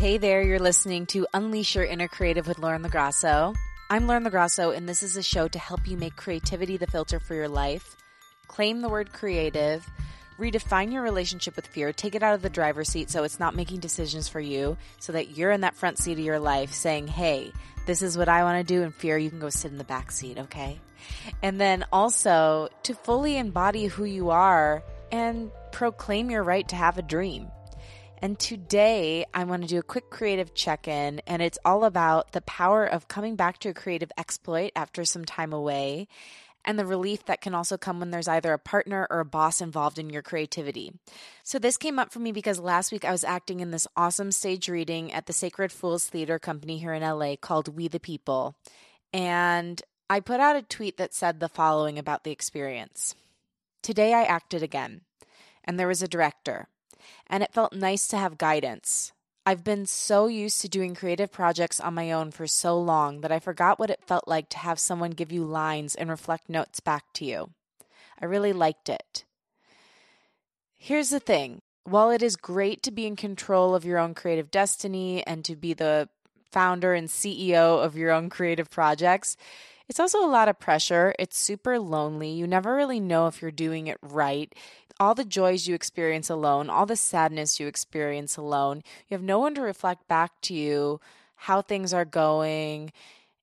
Hey there, you're listening to Unleash Your Inner Creative with Lauren LaGrasso. I'm Lauren LaGrasso, and this is a show to help you make creativity the filter for your life, claim the word creative, redefine your relationship with fear, take it out of the driver's seat so it's not making decisions for you, so that you're in that front seat of your life saying, hey, this is what I want to do, and fear, you can go sit in the back seat, okay? And then also to fully embody who you are and proclaim your right to have a dream. And today I want to do a quick creative check in, and it's all about the power of coming back to a creative exploit after some time away and the relief that can also come when there's either a partner or a boss involved in your creativity. So, this came up for me because last week I was acting in this awesome stage reading at the Sacred Fools Theater Company here in LA called We the People. And I put out a tweet that said the following about the experience Today I acted again, and there was a director and it felt nice to have guidance. I've been so used to doing creative projects on my own for so long that I forgot what it felt like to have someone give you lines and reflect notes back to you. I really liked it. Here's the thing while it is great to be in control of your own creative destiny and to be the founder and CEO of your own creative projects, it's also a lot of pressure. It's super lonely. You never really know if you're doing it right. All the joys you experience alone, all the sadness you experience alone, you have no one to reflect back to you how things are going.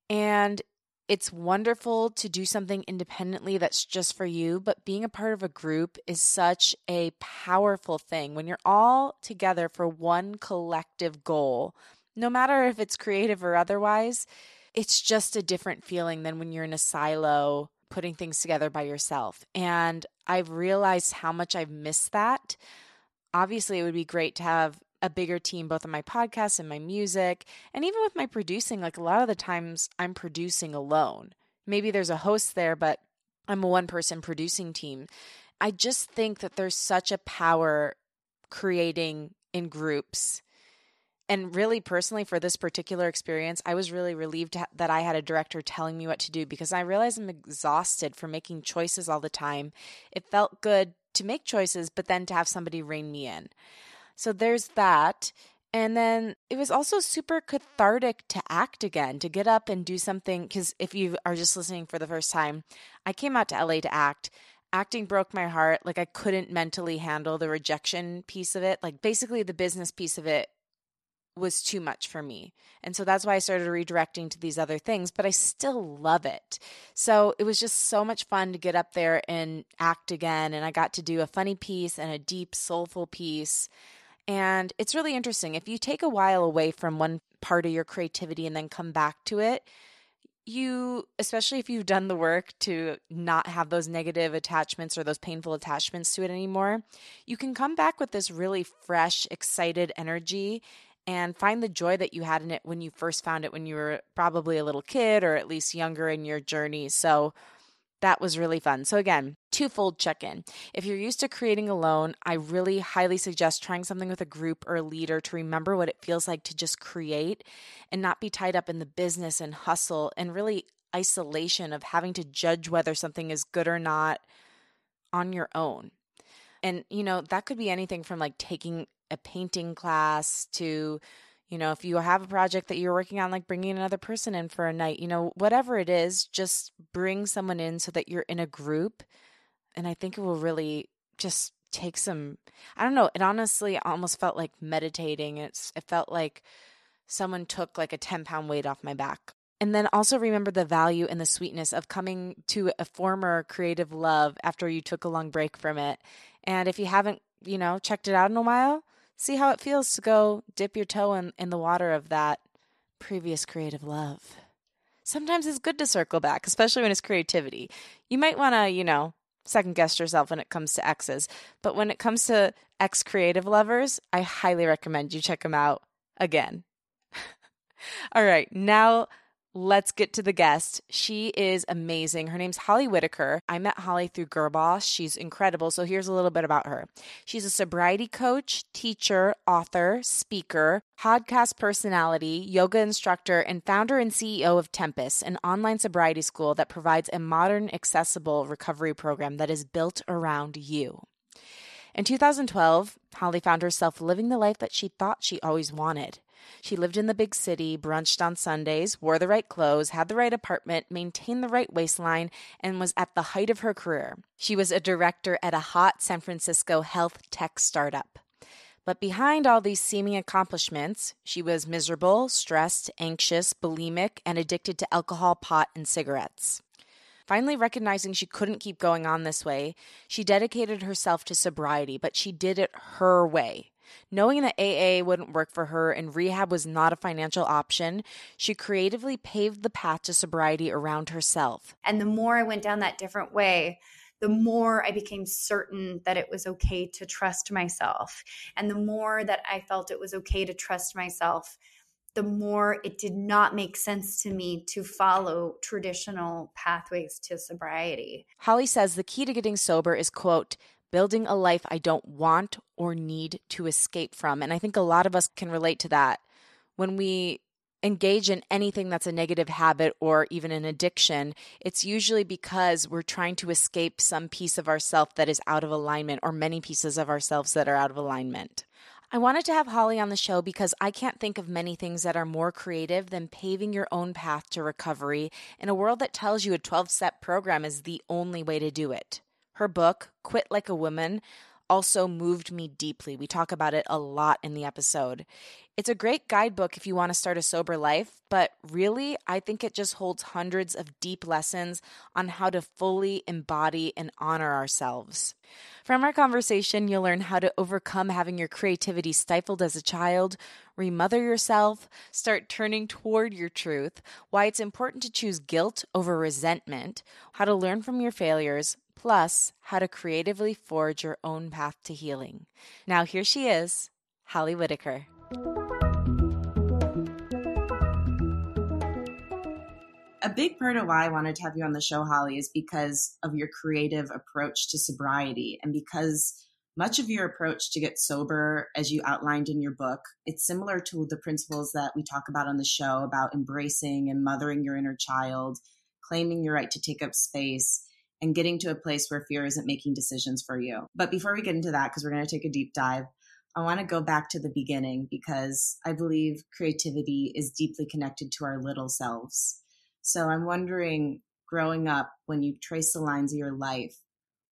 And it's wonderful to do something independently that's just for you, but being a part of a group is such a powerful thing. When you're all together for one collective goal, no matter if it's creative or otherwise, it's just a different feeling than when you're in a silo putting things together by yourself. And I've realized how much I've missed that. Obviously, it would be great to have a bigger team both on my podcast and my music, and even with my producing. Like a lot of the times, I'm producing alone. Maybe there's a host there, but I'm a one person producing team. I just think that there's such a power creating in groups and really personally for this particular experience i was really relieved that i had a director telling me what to do because i realized i'm exhausted from making choices all the time it felt good to make choices but then to have somebody rein me in so there's that and then it was also super cathartic to act again, to get up and do something. Because if you are just listening for the first time, I came out to LA to act. Acting broke my heart. Like, I couldn't mentally handle the rejection piece of it. Like, basically, the business piece of it was too much for me. And so that's why I started redirecting to these other things, but I still love it. So it was just so much fun to get up there and act again. And I got to do a funny piece and a deep, soulful piece. And it's really interesting. If you take a while away from one part of your creativity and then come back to it, you, especially if you've done the work to not have those negative attachments or those painful attachments to it anymore, you can come back with this really fresh, excited energy and find the joy that you had in it when you first found it when you were probably a little kid or at least younger in your journey. So that was really fun. So, again, twofold check in. If you're used to creating alone, I really highly suggest trying something with a group or a leader to remember what it feels like to just create and not be tied up in the business and hustle and really isolation of having to judge whether something is good or not on your own. And, you know, that could be anything from like taking a painting class to you know if you have a project that you're working on like bringing another person in for a night you know whatever it is just bring someone in so that you're in a group and i think it will really just take some i don't know it honestly almost felt like meditating it's it felt like someone took like a 10 pound weight off my back. And then also remember the value and the sweetness of coming to a former creative love after you took a long break from it. And if you haven't you know checked it out in a while See how it feels to go dip your toe in, in the water of that previous creative love. Sometimes it's good to circle back, especially when it's creativity. You might want to, you know, second guess yourself when it comes to exes. But when it comes to ex creative lovers, I highly recommend you check them out again. All right, now Let's get to the guest. She is amazing. Her name's Holly Whitaker. I met Holly through Girlboss. She's incredible. So here's a little bit about her. She's a sobriety coach, teacher, author, speaker, podcast personality, yoga instructor, and founder and CEO of Tempest, an online sobriety school that provides a modern, accessible recovery program that is built around you. In 2012, Holly found herself living the life that she thought she always wanted She lived in the big city, brunched on Sundays, wore the right clothes, had the right apartment, maintained the right waistline, and was at the height of her career. She was a director at a hot San Francisco health tech startup. But behind all these seeming accomplishments, she was miserable, stressed, anxious, bulimic, and addicted to alcohol, pot, and cigarettes. Finally, recognizing she couldn't keep going on this way, she dedicated herself to sobriety, but she did it her way. Knowing that AA wouldn't work for her and rehab was not a financial option, she creatively paved the path to sobriety around herself. And the more I went down that different way, the more I became certain that it was okay to trust myself. And the more that I felt it was okay to trust myself, the more it did not make sense to me to follow traditional pathways to sobriety. Holly says the key to getting sober is, quote, building a life I don't want or need to escape from. And I think a lot of us can relate to that. When we engage in anything that's a negative habit or even an addiction, it's usually because we're trying to escape some piece of ourself that is out of alignment or many pieces of ourselves that are out of alignment. I wanted to have Holly on the show because I can't think of many things that are more creative than paving your own path to recovery in a world that tells you a 12 step program is the only way to do it. Her book, Quit Like a Woman, also moved me deeply. We talk about it a lot in the episode. It's a great guidebook if you want to start a sober life, but really, I think it just holds hundreds of deep lessons on how to fully embody and honor ourselves. From our conversation, you'll learn how to overcome having your creativity stifled as a child, remother yourself, start turning toward your truth, why it's important to choose guilt over resentment, how to learn from your failures, plus how to creatively forge your own path to healing. Now, here she is, Holly Whitaker. A big part of why I wanted to have you on the show, Holly, is because of your creative approach to sobriety and because much of your approach to get sober, as you outlined in your book, it's similar to the principles that we talk about on the show about embracing and mothering your inner child, claiming your right to take up space, and getting to a place where fear isn't making decisions for you. But before we get into that, because we're going to take a deep dive, I want to go back to the beginning because I believe creativity is deeply connected to our little selves. So I'm wondering, growing up, when you trace the lines of your life,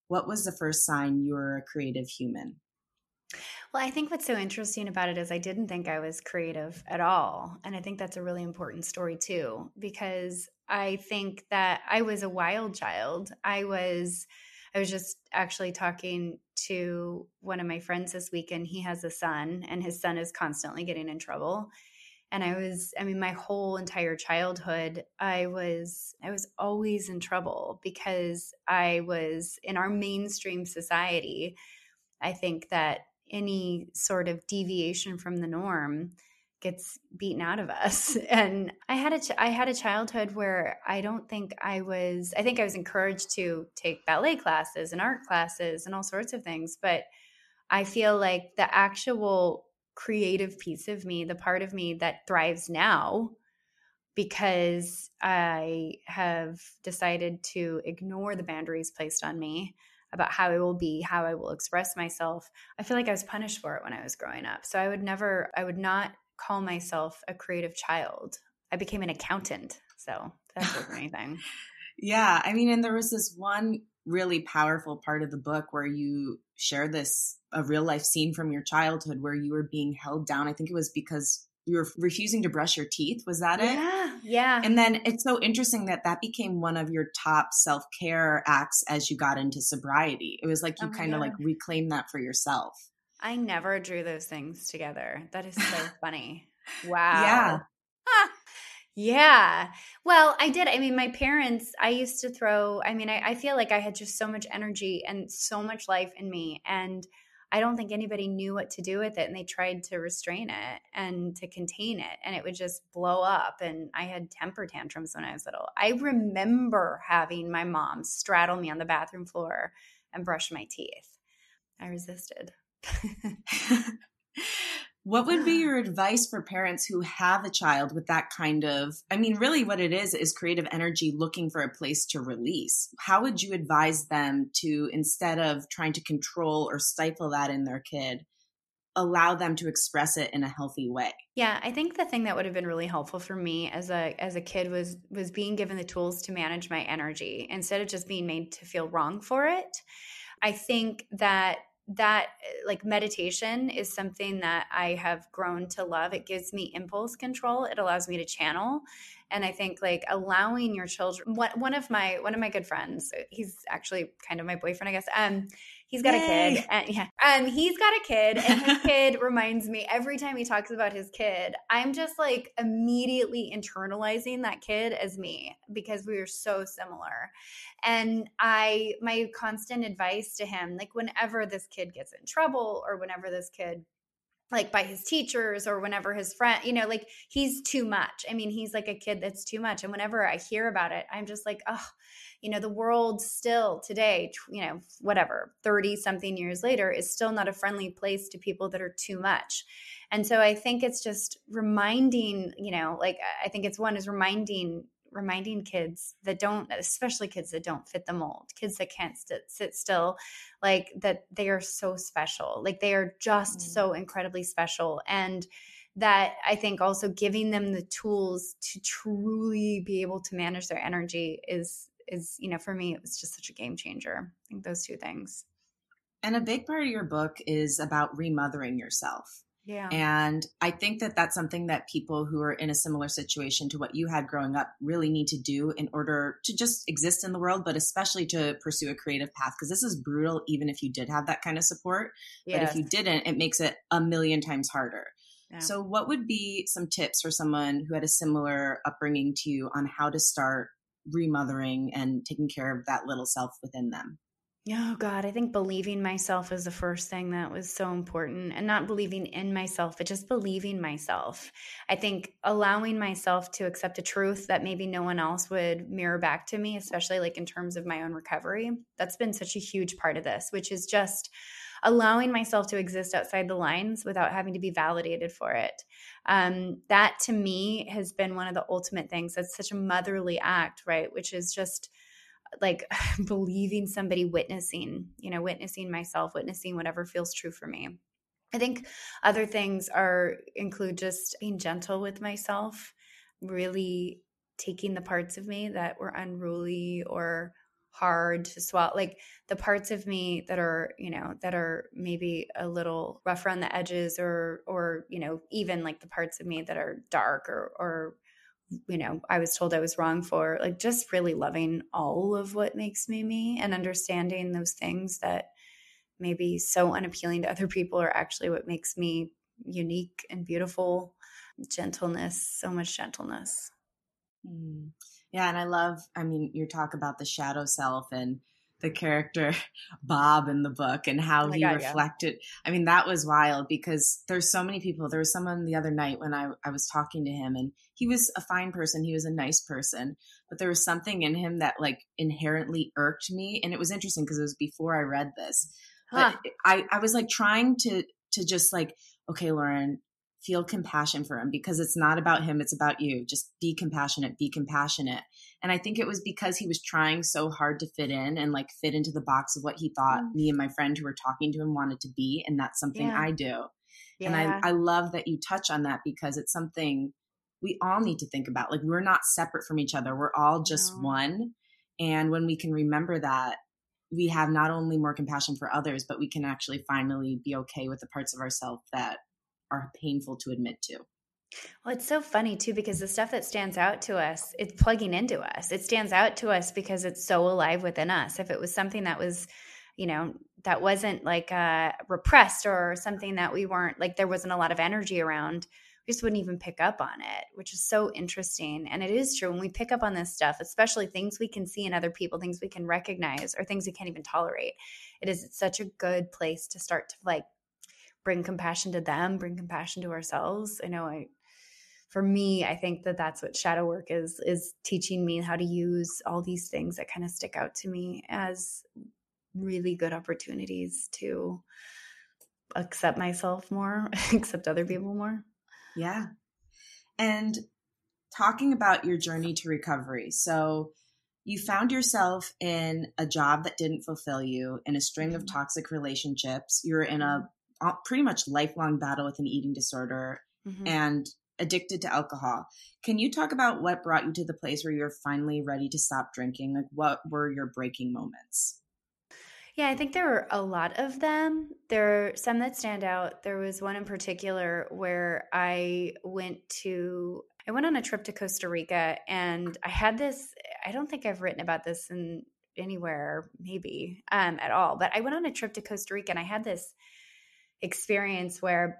what was the first sign you were a creative human? Well, I think what's so interesting about it is I didn't think I was creative at all. And I think that's a really important story, too, because I think that I was a wild child. I was. I was just actually talking to one of my friends this weekend. He has a son, and his son is constantly getting in trouble. And I was, I mean, my whole entire childhood, I was, I was always in trouble because I was in our mainstream society. I think that any sort of deviation from the norm gets beaten out of us and i had a ch- I had a childhood where i don't think i was i think i was encouraged to take ballet classes and art classes and all sorts of things but i feel like the actual creative piece of me the part of me that thrives now because i have decided to ignore the boundaries placed on me about how I will be, how I will express myself. I feel like I was punished for it when I was growing up. So I would never, I would not call myself a creative child. I became an accountant. So that's for anything. yeah. I mean, and there was this one really powerful part of the book where you share this a real life scene from your childhood where you were being held down. I think it was because you were refusing to brush your teeth. Was that it? Yeah. Yeah. And then it's so interesting that that became one of your top self care acts as you got into sobriety. It was like you oh kind of like reclaimed that for yourself. I never drew those things together. That is so funny. Wow. Yeah. Yeah. Well, I did. I mean, my parents, I used to throw, I mean, I, I feel like I had just so much energy and so much life in me. And I don't think anybody knew what to do with it and they tried to restrain it and to contain it and it would just blow up and I had temper tantrums when I was little. I remember having my mom straddle me on the bathroom floor and brush my teeth. I resisted. What would be your advice for parents who have a child with that kind of, I mean, really what it is, is creative energy looking for a place to release? How would you advise them to, instead of trying to control or stifle that in their kid, allow them to express it in a healthy way. Yeah, I think the thing that would have been really helpful for me as a as a kid was was being given the tools to manage my energy instead of just being made to feel wrong for it. I think that that like meditation is something that I have grown to love. It gives me impulse control. It allows me to channel. And I think like allowing your children one, one of my one of my good friends, he's actually kind of my boyfriend, I guess. Um He's got Yay. a kid. And yeah. Um, he's got a kid, and his kid reminds me every time he talks about his kid, I'm just like immediately internalizing that kid as me because we are so similar. And I my constant advice to him, like whenever this kid gets in trouble or whenever this kid like by his teachers or whenever his friend, you know, like he's too much. I mean, he's like a kid that's too much. And whenever I hear about it, I'm just like, oh, you know the world still today you know whatever 30 something years later is still not a friendly place to people that are too much and so i think it's just reminding you know like i think it's one is reminding reminding kids that don't especially kids that don't fit the mold kids that can't st- sit still like that they are so special like they are just mm. so incredibly special and that I think also giving them the tools to truly be able to manage their energy is is, you know, for me, it was just such a game changer. I think those two things. And a big part of your book is about remothering yourself. Yeah. And I think that that's something that people who are in a similar situation to what you had growing up really need to do in order to just exist in the world, but especially to pursue a creative path. Because this is brutal, even if you did have that kind of support. Yes. But if you didn't, it makes it a million times harder. Yeah. So, what would be some tips for someone who had a similar upbringing to you on how to start remothering and taking care of that little self within them? Oh God, I think believing myself is the first thing that was so important and not believing in myself, but just believing myself. I think allowing myself to accept a truth that maybe no one else would mirror back to me, especially like in terms of my own recovery. That's been such a huge part of this, which is just allowing myself to exist outside the lines without having to be validated for it. Um, that to me has been one of the ultimate things. That's such a motherly act, right? Which is just like believing somebody witnessing, you know, witnessing myself, witnessing whatever feels true for me. I think other things are include just being gentle with myself, really taking the parts of me that were unruly or hard to swallow like the parts of me that are you know that are maybe a little rough around the edges or or you know even like the parts of me that are dark or or you know i was told i was wrong for like just really loving all of what makes me me and understanding those things that maybe so unappealing to other people are actually what makes me unique and beautiful gentleness so much gentleness mm. Yeah, and I love, I mean, your talk about the shadow self and the character Bob in the book and how oh he God, reflected. Yeah. I mean, that was wild because there's so many people. There was someone the other night when I, I was talking to him and he was a fine person. He was a nice person, but there was something in him that like inherently irked me. And it was interesting because it was before I read this. Huh. But I, I was like trying to, to just like, okay, Lauren, feel compassion for him because it's not about him, it's about you. Just be compassionate, be compassionate. And I think it was because he was trying so hard to fit in and like fit into the box of what he thought mm. me and my friend who were talking to him wanted to be. And that's something yeah. I do. Yeah. And I, I love that you touch on that because it's something we all need to think about. Like we're not separate from each other, we're all just no. one. And when we can remember that, we have not only more compassion for others, but we can actually finally be okay with the parts of ourselves that are painful to admit to. Well, it's so funny too because the stuff that stands out to us, it's plugging into us. It stands out to us because it's so alive within us. If it was something that was, you know, that wasn't like uh, repressed or something that we weren't like there wasn't a lot of energy around, we just wouldn't even pick up on it, which is so interesting. And it is true when we pick up on this stuff, especially things we can see in other people, things we can recognize, or things we can't even tolerate. It is such a good place to start to like bring compassion to them, bring compassion to ourselves. I know I for me, I think that that's what shadow work is is teaching me how to use all these things that kind of stick out to me as really good opportunities to accept myself more, accept other people more. Yeah. And talking about your journey to recovery. So, you found yourself in a job that didn't fulfill you, in a string of mm-hmm. toxic relationships. You're in a pretty much lifelong battle with an eating disorder mm-hmm. and addicted to alcohol. Can you talk about what brought you to the place where you're finally ready to stop drinking? Like, what were your breaking moments? Yeah, I think there were a lot of them. There are some that stand out. There was one in particular where I went to I went on a trip to Costa Rica and I had this I don't think I've written about this in anywhere maybe um, at all, but I went on a trip to Costa Rica and I had this experience where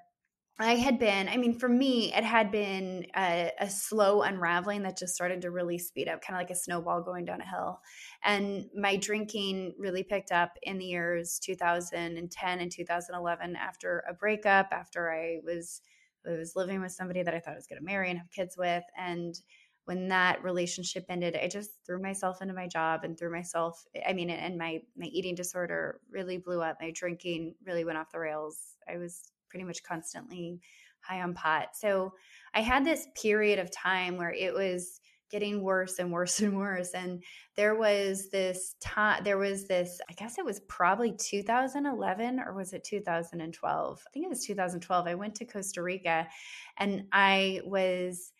I had been, I mean, for me, it had been a, a, slow unraveling that just started to really speed up, kind of like a snowball going down a hill. And my drinking really picked up in the years 2010 and 2011 after a breakup, after I was I was living with somebody that I thought I was going to marry and have kids with. And when that relationship ended, I just threw myself into my job and threw myself, I mean, and my, my eating disorder really blew up. My drinking really went off the rails. I was pretty much constantly high on pot. So I had this period of time where it was getting worse and worse and worse. And there was this time, there was this, I guess it was probably 2011 or was it 2012? I think it was 2012. I went to Costa Rica and I was.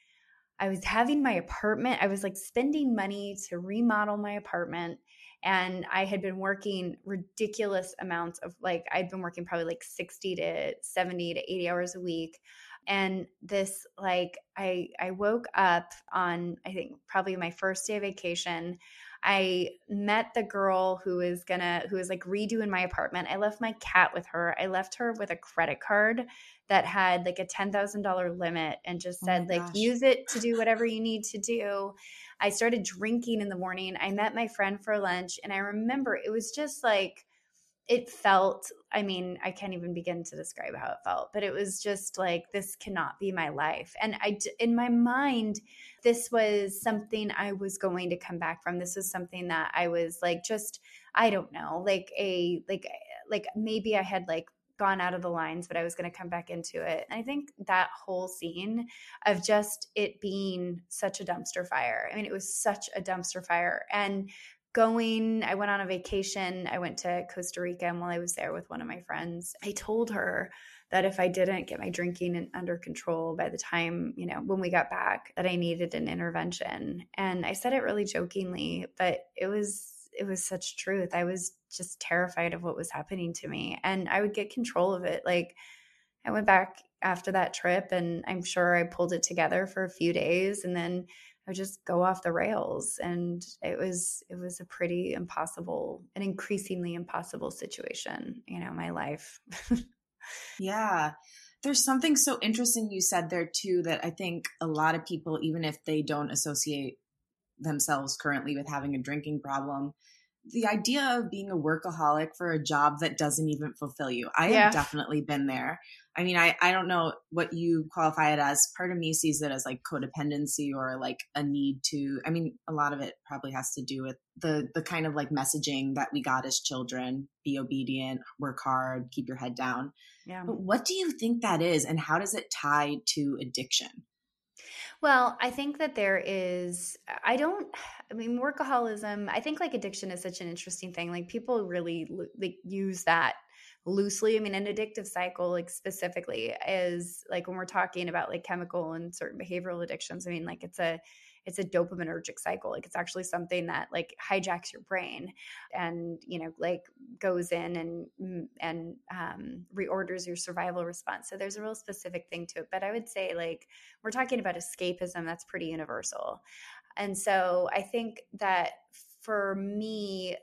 I was having my apartment. I was like spending money to remodel my apartment and I had been working ridiculous amounts of like I'd been working probably like 60 to 70 to 80 hours a week and this like I I woke up on I think probably my first day of vacation I met the girl who is gonna who is like redoing my apartment. I left my cat with her. I left her with a credit card that had like a ten thousand dollar limit and just oh said oh like use it to do whatever you need to do. I started drinking in the morning. I met my friend for lunch, and I remember it was just like it felt i mean i can't even begin to describe how it felt but it was just like this cannot be my life. And i in my mind this was something i was going to come back from. This was something that i was like just i don't know like a like like maybe i had like gone out of the lines but i was going to come back into it. And i think that whole scene of just it being such a dumpster fire i mean it was such a dumpster fire. And going i went on a vacation. I went to costa rica and while i was there with one of my friends i told her that if i didn't get my drinking under control by the time you know when we got back that i needed an intervention. And i said it really jokingly but it was it was such truth. I was just terrified of what was happening to me and i would get control of it. Like i went back after that trip and i'm sure i pulled it together for a few days and then I would just go off the rails and it was it was a pretty impossible an increasingly impossible situation you know my life. Yeah. There's something so interesting you said there too that i think a lot of people even if they don't associate themselves currently with having a drinking problem the idea of being a workaholic for a job that doesn't even fulfill you. I yeah. have definitely been there. I mean, I, I don't know what you qualify it as. Part of me sees it as like codependency or like a need to. I mean, a lot of it probably has to do with the the kind of like messaging that we got as children: be obedient, work hard, keep your head down. Yeah. But what do you think that is, and how does it tie to addiction? Well, I think that there is, I don't, I mean, workaholism, I think like addiction is such an interesting thing. Like people really like use that loosely. I mean, an addictive cycle, like specifically, is like when we're talking about like chemical and certain behavioral addictions, I mean, like it's a, it's a dopaminergic cycle like it's actually something that like hijacks your brain and you know like goes in and mm, and um, reorders your survival response. So there's a real specific thing to it but i would say like we're talking about escapism that's pretty universal. And so i think that for me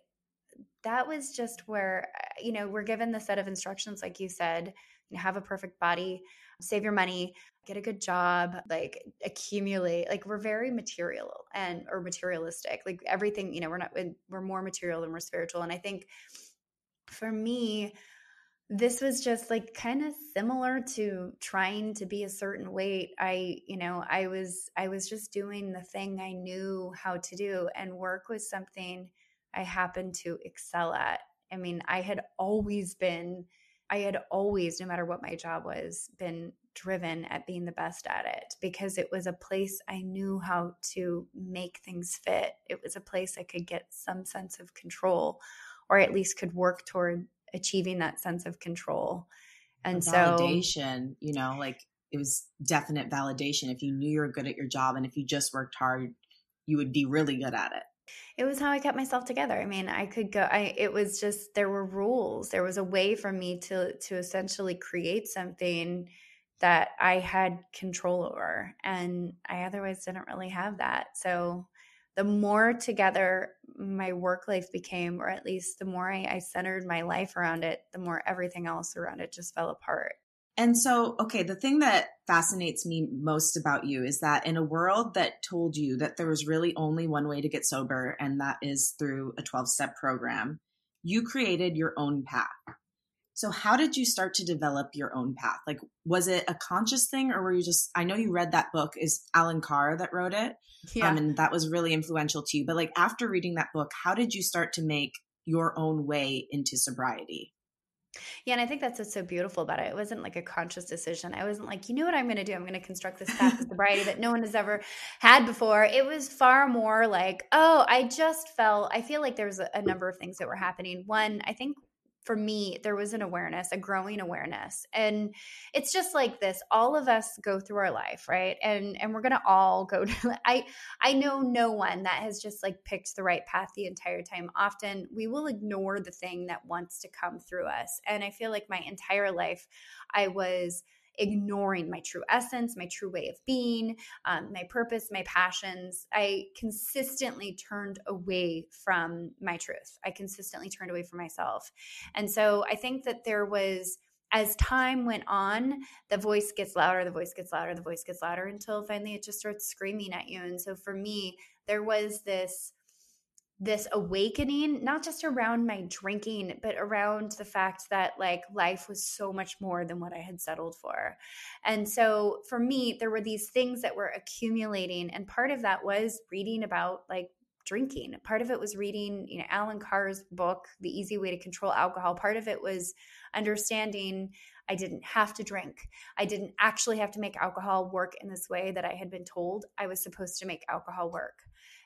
that was just where you know we're given the set of instructions like you said you know, have a perfect body save your money get a good job, like accumulate. Like we're very material and or materialistic. Like everything, you know, we're not eh, we're more material than we're spiritual. And I think for me, this was just like kind of similar to trying to be a certain weight i you know i was i was just doing the thing i knew how to do and work was something i happened to excel at i mean i had always been i had always no matter what my job was been driven at being the best at it because it was a place I knew how to make things fit. It was a place I could get some sense of control or at least could work toward achieving that sense of control. And validation, so, validation, you know, like it was definite validation. If you knew you were good at your job and if you just worked hard, you would be really good at it. It was how I kept myself together. I mean, I could go I it was just there were rules. There was a way for me to to essentially create something that I had control over and I otherwise didn't really have that. So the more together my work life became, or at least the more I, I centered my life around it, the more everything else around it just fell apart. And so, okay, the thing that fascinates me most about you is that in a world that told you that there was really only one way to get sober, and that is through a 12 step program, you created your own path. So, how did you start to develop your own path? Like, was it a conscious thing, or were you just, I know you read that book, is Allen Carr that wrote it. Yeah. Um, and that was really influential to you. But, like, after reading that book, how did you start to make your own way into sobriety? Yeah, and I think that's what's so beautiful about it. It wasn't like a conscious decision. I wasn't like, you know what I'm going to do? I'm going to construct this path of sobriety that no one has ever had before. It was far more like, oh, I just felt, I feel like there was a, a number of things that were happening. One, I think for me there was an awareness a growing awareness and it's just like this all of us go through our life right? And and we're gonna all go to i i know no one that has just like picked the right path the entire time. Often we will ignore the thing that wants to come through us and i feel like my entire life i was ignoring my true essence, my true way of being, um, my purpose, my passions. I consistently turned away from my truth. I consistently turned away from myself. And so I think that there was as time went on, the voice gets louder, the voice gets louder, the voice gets louder until finally it just starts screaming at you. And so for me, there was this this awakening not just around my drinking but around the fact that like life was so much more than what i had settled for and so for me there were these things that were accumulating and part of that was reading about like drinking part of it was reading you know Allen carr's book the easy way to control alcohol part of it was understanding I didn't have to drink. I didn't actually have to make alcohol work in this way that I had been told I was supposed to make alcohol work.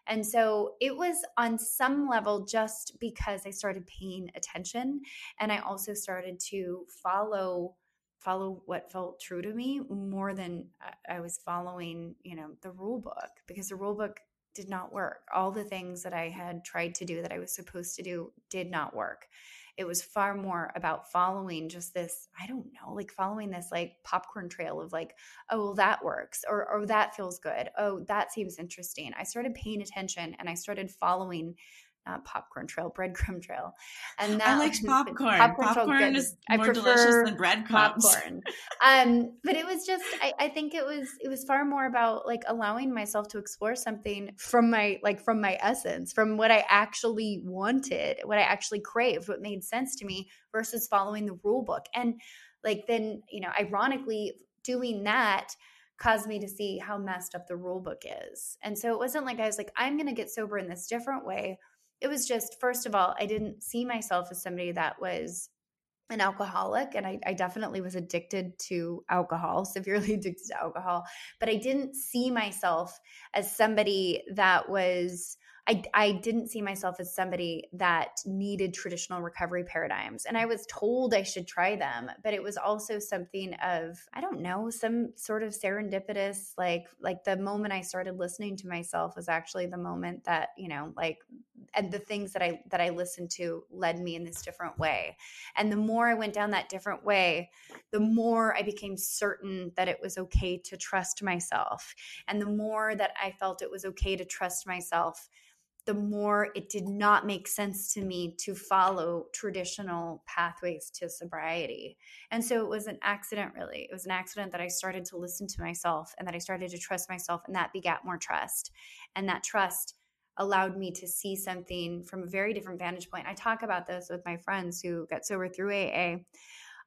And so it was on some level just because I started paying attention and I also started to follow follow what felt true to me more than I was following, you know, the rule book because the rule book did not work. All the things that I had tried to do that I was supposed to do did not work it was far more about following just this i don't know like following this like popcorn trail of like oh well that works or or that feels good oh that seems interesting. I started paying attention and i started following uh, popcorn trail, breadcrumb trail, and that I like popcorn. Popcorn, popcorn is more I delicious than breadcrumbs. Popcorn, um, but it was just I, I think it was it was far more about like allowing myself to explore something from my like from my essence, from what I actually wanted, what I actually craved, what made sense to me, versus following the rule book. And like then you know, ironically, doing that caused me to see how messed up the rule book is. And so it wasn't like I was like, I'm going to get sober in this different way it was just first of all i didn't see myself as somebody that was an alcoholic and I, I, definitely was addicted to alcohol severely addicted to alcohol but i didn't see myself as somebody that was I, I didn't see myself as somebody that needed traditional recovery paradigms. And I was told I should try them, but it was also something of, I don't know, some sort of serendipitous, like, like the moment I started listening to myself was actually the moment that, you know, like, and the things that I, that I listened to led me in this different way. And the more I went down that different way, the more I became certain that it was okay to trust myself. And the more that I felt it was okay to trust myself, the more it did not make sense to me to follow traditional pathways to sobriety. And so it was an accident, really. It was an accident that I started to listen to myself and that I started to trust myself, and that begat more trust. And that trust allowed me to see something from a very different vantage point. I talk about this with my friends who got sober through AA.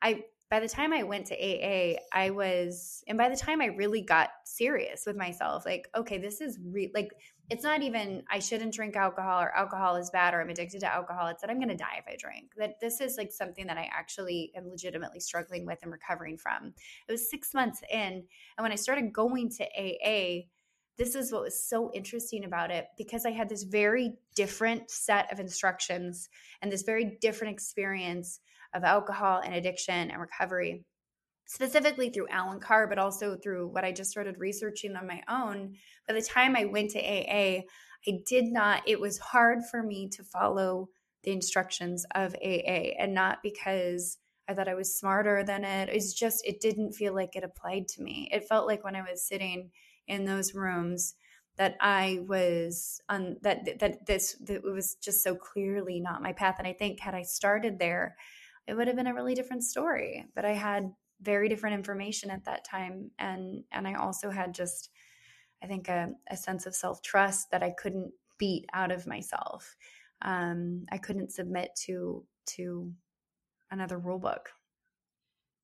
I by the time I went to AA, I was, and by the time I really got serious with myself, like, okay, this is re- like it's not even I shouldn't drink alcohol or alcohol is bad or I'm addicted to alcohol. It's that I'm going to die if I drink. That this is like something that I actually am legitimately struggling with and recovering from. It was six months in. And when I started going to AA, this is what was so interesting about it because I had this very different set of instructions and this very different experience of alcohol and addiction and recovery specifically through Allen Carr, but also through what I just started researching on my own. By the time I went to AA, I did not, it was hard for me to follow the instructions of AA and not because I thought I was smarter than it. It's just, it didn't feel like it applied to me. It felt like when I was sitting in those rooms that I was on that, that this, that it was just so clearly not my path. And I think had I started there, it would have been a really different story. But I had very different information at that time. And, and I also had just, I think a, a sense of self trust that I couldn't beat out of myself. Um, I couldn't submit to to another rule book.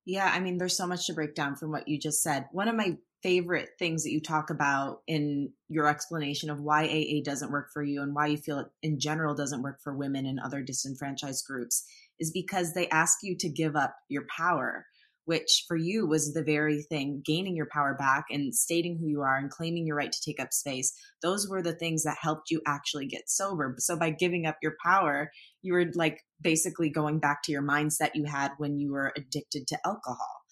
Yeah, I mean, there's so much to break down from what you just said. One of my favorite things that you talk about in your explanation of why AA doesn't work for you and why you feel it in general doesn't work for women and other disenfranchised groups is because they ask you to give up your power which for you was the very thing gaining your power back and stating who you are and claiming your right to take up space. Those were the things that helped you actually get sober. So by giving up your power you were like basically going back to your mindset you had when you were addicted to alcohol.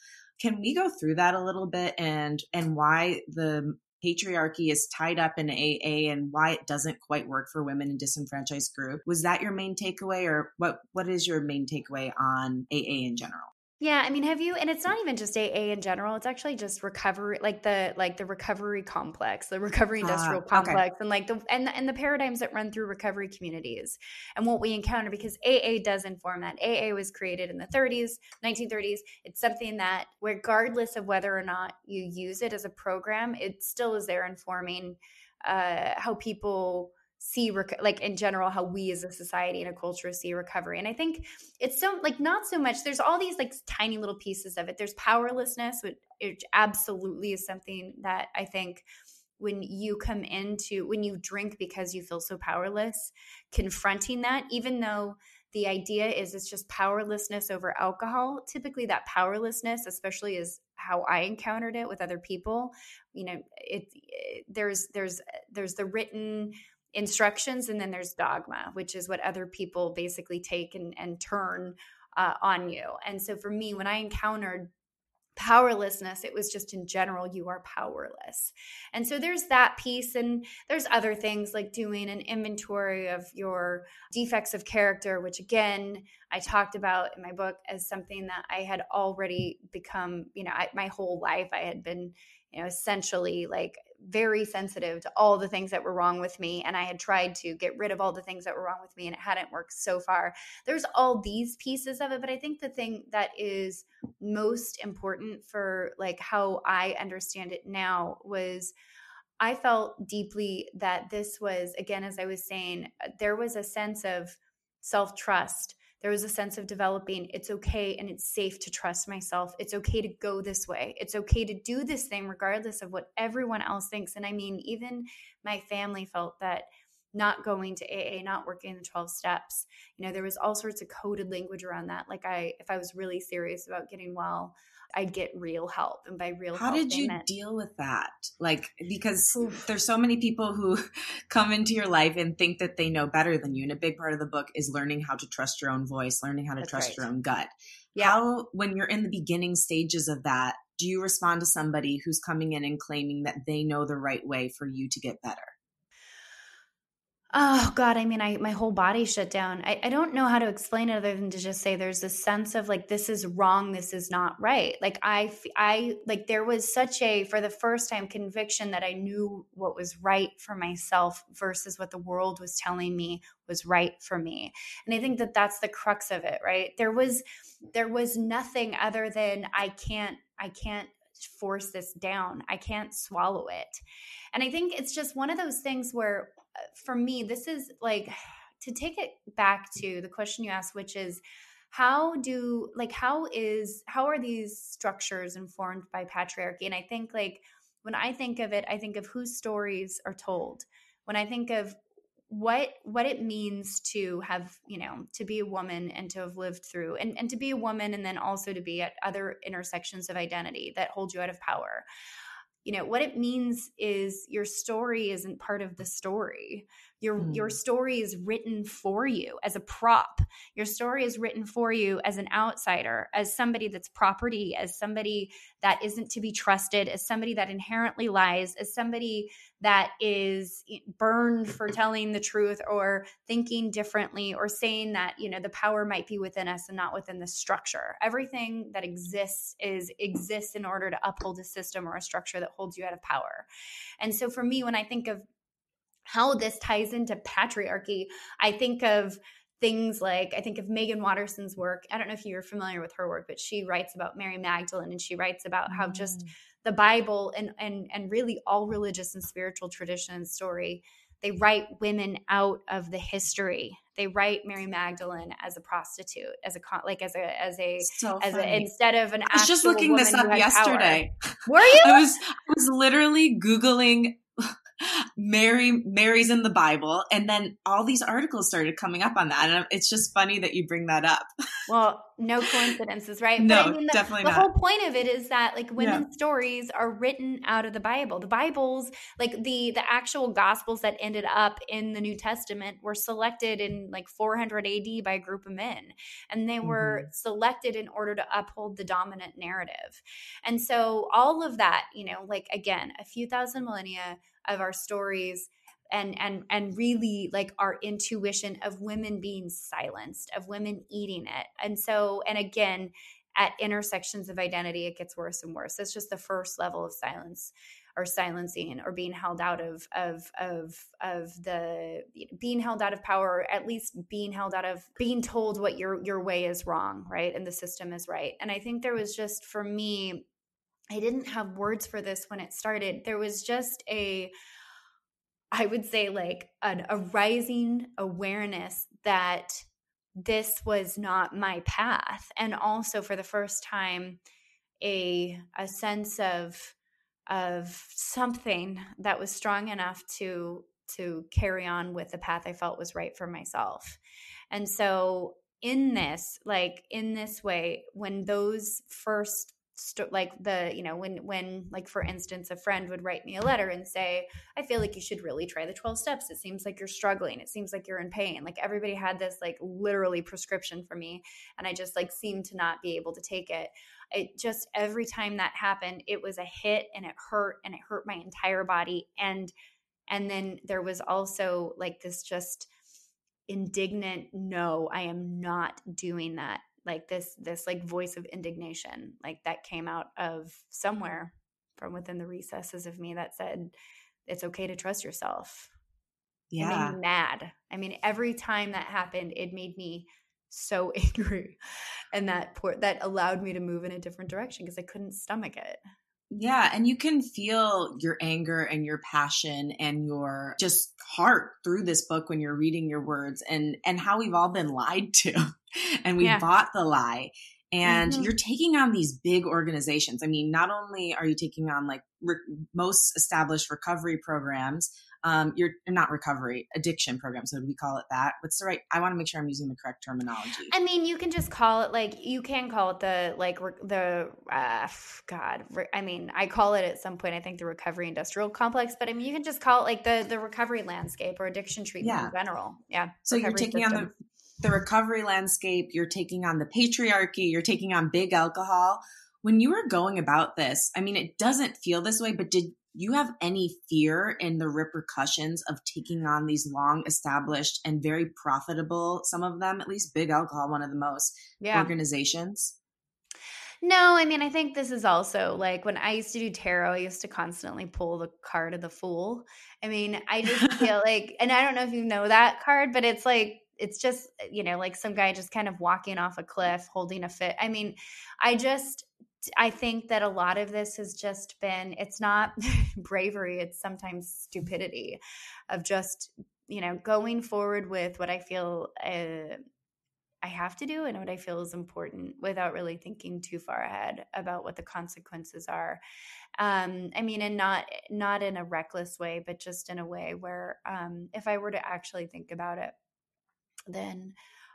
Can we go through that a little bit and and why the patriarchy is tied up in AA and why it doesn't quite work for women in disenfranchised group. Was that your main takeaway or what what is your main takeaway on AA in general? Yeah, I mean, have you? And it's not even just AA in general. It's actually just recovery, like the like the recovery complex, the recovery ah, industrial uh, complex, okay. and like the and and the paradigms that run through recovery communities, and what we encounter because AA does inform that. AA was created in the 30s, 1930s. It's something that, regardless of whether or not you use it as a program, it still is there informing uh, how people see rec- like in general how we as a society and a culture see recovery. And i think it's so like not so much there's all these like tiny little pieces of it. There's powerlessness which, absolutely is something that i think when you come into when you drink because you feel so powerless confronting that even though the idea is it's just powerlessness over alcohol typically that powerlessness especially is how i encountered it with other people you know it, it there's there's there's the written instructions and then there's dogma which is what other people basically take and, and turn uh, on you. And so for me when i encountered powerlessness it was just in general you are powerless. And so there's that piece and there's other things like doing an inventory of your defects of character which again i talked about in my book as something that i had already become you know I, my whole life i had been you know essentially like very sensitive to all the things that were wrong with me and i had tried to get rid of all the things that were wrong with me and it hadn't worked so far. There's all these pieces of it but i think the thing that is most important for like how i understand it now was i felt deeply that this was again as i was saying uh, there was a sense of self trust there was a sense of developing it's okay and it's safe to trust myself. It's okay to go this way. It's okay to do this thing regardless of what everyone else thinks. And I mean, even my family felt that not going to AA, not working the 12 steps, you know, there was all sorts of coded language around that. Like I if I was really serious about getting well, I'd get real help. And by real How help, did you meant- deal with that? Like, because Oof. there's so many people who come into your life and think that they know better than you. And a big part of the book is learning how to trust your own voice, learning how to That's trust right. your own gut. Yeah. How, when you're in the beginning stages of that, do you respond to somebody who's coming in and claiming that they know the right way for you to get better? Oh God, I mean, I my whole body shut down. I, I don't know how to explain it other than to just say there's a sense of like this is wrong, this is not right. Like I, I like there was such a for the first time conviction that I knew what was right for myself versus what the world was telling me was right for me. And I think that that's the crux of it, right? There was there was nothing other than I can't I can't force this down. I can't swallow it. And I think it's just one of those things where for me, this is like to take it back to the question you asked, which is how do like how is how are these structures informed by patriarchy? And I think like when I think of it, I think of whose stories are told. When I think of what what it means to have you know to be a woman and to have lived through and, and to be a woman and then also to be at other intersections of identity that hold you out of power you know what it means is your story isn't part of the story your mm. your story is written for you as a prop. Your story is written for you as an outsider, as somebody that's property, as somebody that isn't to be trusted, as somebody that inherently lies, as somebody that is burned for telling the truth or thinking differently or saying that, you know, the power might be within us and not within the structure. Everything that exists is exists in order to uphold a system or a structure that holds you out of power. And so for me when I think of how this ties into patriarchy, I think of things like I think of Meggan Watterson's work. I don't know if you're familiar with her work, but she writes about Mary Magdalene and she writes about how just mm. the Bible and and and really all religious and spiritual tradition and story they write women out of the history. They write Mary Magdalene as a prostitute, as a like as a as a so as a, instead of an. I was just looking this up yesterday. Power. Were you? I was I was literally googling Mary Mary's in the Bible, and then all these articles started coming up on that, and it's just funny that you bring that up. well, no coincidences, right? No, I mean, the, definitely the not. whole point of it is that like women's yeah. stories are written out of the Bible. The Bibles, like the the actual Gospels that ended up in the New Testament, were selected in like 400 AD by a group of men, and they were mm-hmm. selected in order to uphold the dominant narrative. And so all of that, you know, like again, a few thousand millennia of our stories and and and really like our intuition of women being silenced of women eating it. And so and again at intersections of identity it gets worse and worse. That's just the first level of silence or silencing or being held out of of of of the being held out of power at least being held out of being told what your your way is wrong right? And the system is right. And i think there was just for me I didn't have words for this when it started. There was just a, I would say, like an, a rising awareness that this was not my path. And also for the first time, a, a sense of, of something that was strong enough to to carry on with the path I felt was right for myself. And so in this like in this way when those first st- like the you know when when like for instance a friend would write me a letter and say i feel like you should really try the 12 steps. It seems like you're struggling. It seems like you're in pain. Like everybody had this like literally prescription for me and i just like seemed to not be able to take it. It just every time that happened it was a hit and it hurt and it hurt my entire body and and then there was also like this just indignant no i am not doing that like this this like voice of indignation like that came out of somewhere from within the recesses of me that said it's okay to trust yourself. Yeah it made me mad. I mean every time that happened it made me so angry and that poor, that allowed me to move in a different direction because i couldn't stomach it. Yeah, and you can feel your anger and your passion and your just heart through this book when you're reading your words and and how we've all been lied to and we yeah. bought the lie and mm-hmm. you're taking on these big organizations. I mean, not only are you taking on like re- most established recovery programs, um, you're not recovery addiction program. So do we call it that? What's the right? I want to make sure I'm using the correct terminology. I mean, you can just call it like you can call it the like re- the uh, God. Re- I mean, I call it at some point. I think the recovery industrial complex, but I mean, you can just call it like the the recovery landscape or addiction treatment yeah. in general. Yeah. So you're taking system. on the the recovery landscape. You're taking on the patriarchy. You're taking on big alcohol. When you were going about this, I mean, it doesn't feel this way, but did you have any fear in the repercussions of taking on these long established and very profitable, some of them at least big alcohol, one of the most yeah. organizations? No, I mean, I think this is also like when I used to do tarot, I used to constantly pull the card of the fool. I mean, I just feel like, and I don't know if you know that card, but it's like, it's just, you know, like some guy just kind of walking off a cliff holding a fit. I mean, I just, I think that a lot of this has just been it's not bravery, it's sometimes stupidity of just, you know, going forward with what I feel uh, I have to do and what I feel is important without really thinking too far ahead about what the consequences are. Um, I mean, and not not in a reckless way, but just in a way where um, if I were to actually think about it, then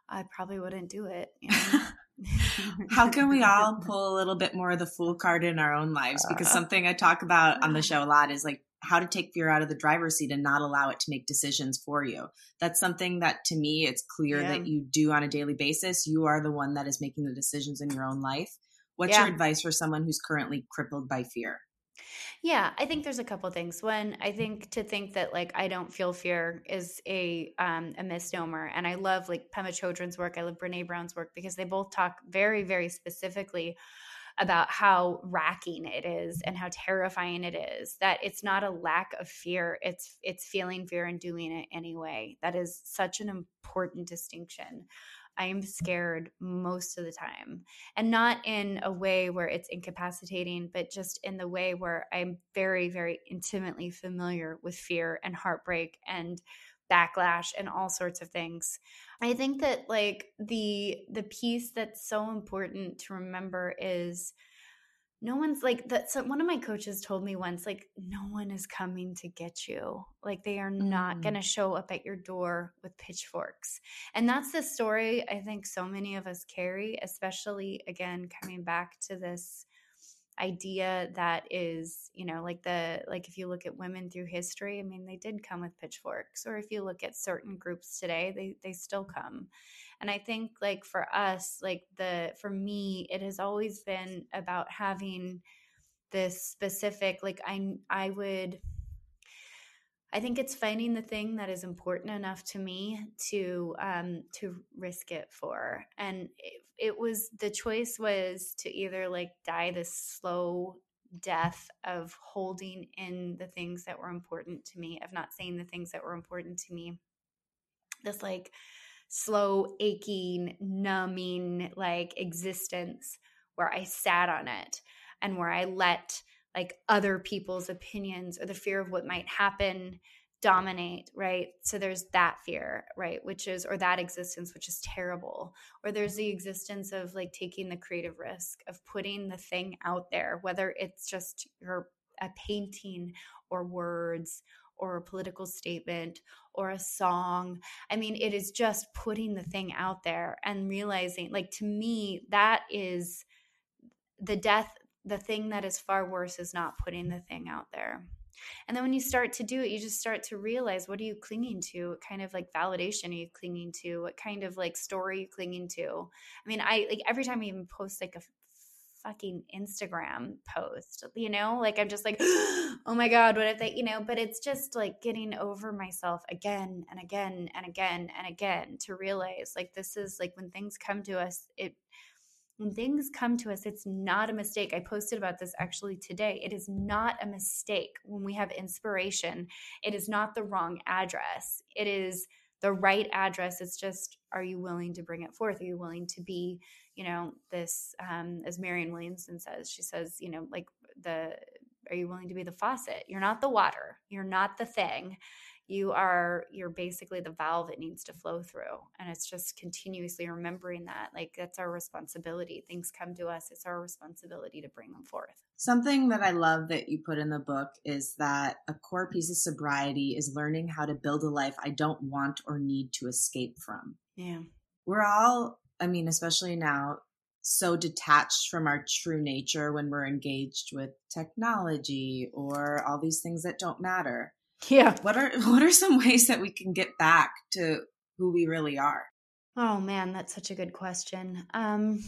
I probably wouldn't do it. You know? How can we all pull a little bit more of the fool card in our own lives? Because uh. something I talk about on the show a lot is like how to take fear out of the driver's seat and not allow it to make decisions for you. That's something that to me, it's clear yeah. that you do on a daily basis. You are the one that is making the decisions in your own life. What's yeah. your advice for someone who's currently crippled by fear? Yeah, I think there's a couple things. One, I think to think that like I don't feel fear is a um, a misnomer, and I love like Pema Chodron's work. I love Brene Brown's work because they both talk very, very specifically about how racking it is and how terrifying it is that it's not a lack of fear it's it's feeling fear and doing it anyway that is such an important distinction I am scared most of the time. And not in a way where it's incapacitating, but just in the way where I'm very, very intimately familiar with fear and heartbreak and backlash and all sorts of things. I think that like the the piece that's so important to remember is no one's like that so one of my coaches told me once like no one is coming to get you. Like they are not mm. going to show up at your door with pitchforks. And that's the story i think so many of us carry especially again coming back to this idea that is you know like the like if you look at women through history i mean they did come with pitchforks or if you look at certain groups today they they still come and i think like for us like the for me it has always been about having this specific like i i would I think it's finding the thing that is important enough to me to um, to risk it for, and it, it was the choice was to either like die this slow death of holding in the things that were important to me, of not saying the things that were important to me. This like slow, aching, numbing like existence where I sat on it and where I let like other people's opinions or the fear of what might happen dominate, right? So there's that fear, right? Which is, or that existence, which is terrible. Or there's the existence of like taking the creative risk of putting the thing out there, whether it's just your a painting or words or a political statement or a song. I mean, it is just putting the thing out there and realizing, like, to me, that is the death. The thing that is far worse is not putting the thing out there. And then when you start to do it, you just start to realize what are you clinging to? What kind of like validation are you clinging to? What kind of like story are you clinging to? I mean, I like every time I even post like a fucking Instagram post, you know? Like I'm just like, oh my God, what if they, you know, but it's just like getting over myself again and again and again and again to realize like this is like when things come to us, it when things come to us, it's not a mistake. I posted about this actually today. It is not a mistake when we have inspiration. It is not the wrong address. It is the right address. It's just, are you willing to bring it forth? Are you willing to be, you know, this, um, as Marianne Williamson says, she says, you know, like the, are you willing to be the faucet? You're not the water. You're not the thing. You are you're basically the valve it needs to flow through. And it's just continuously remembering that like that's our responsibility. Things come to us. It's our responsibility to bring them forth. Something that i love that you put in the book is that a core piece of sobriety is learning how to build a life i don't want or need to escape from. Yeah. We're all i mean especially now so detached from our true nature when we're engaged with technology or all these things that don't matter yeah. What are what are some ways that we can get back to who we really are? Oh man, that's such a good question. Um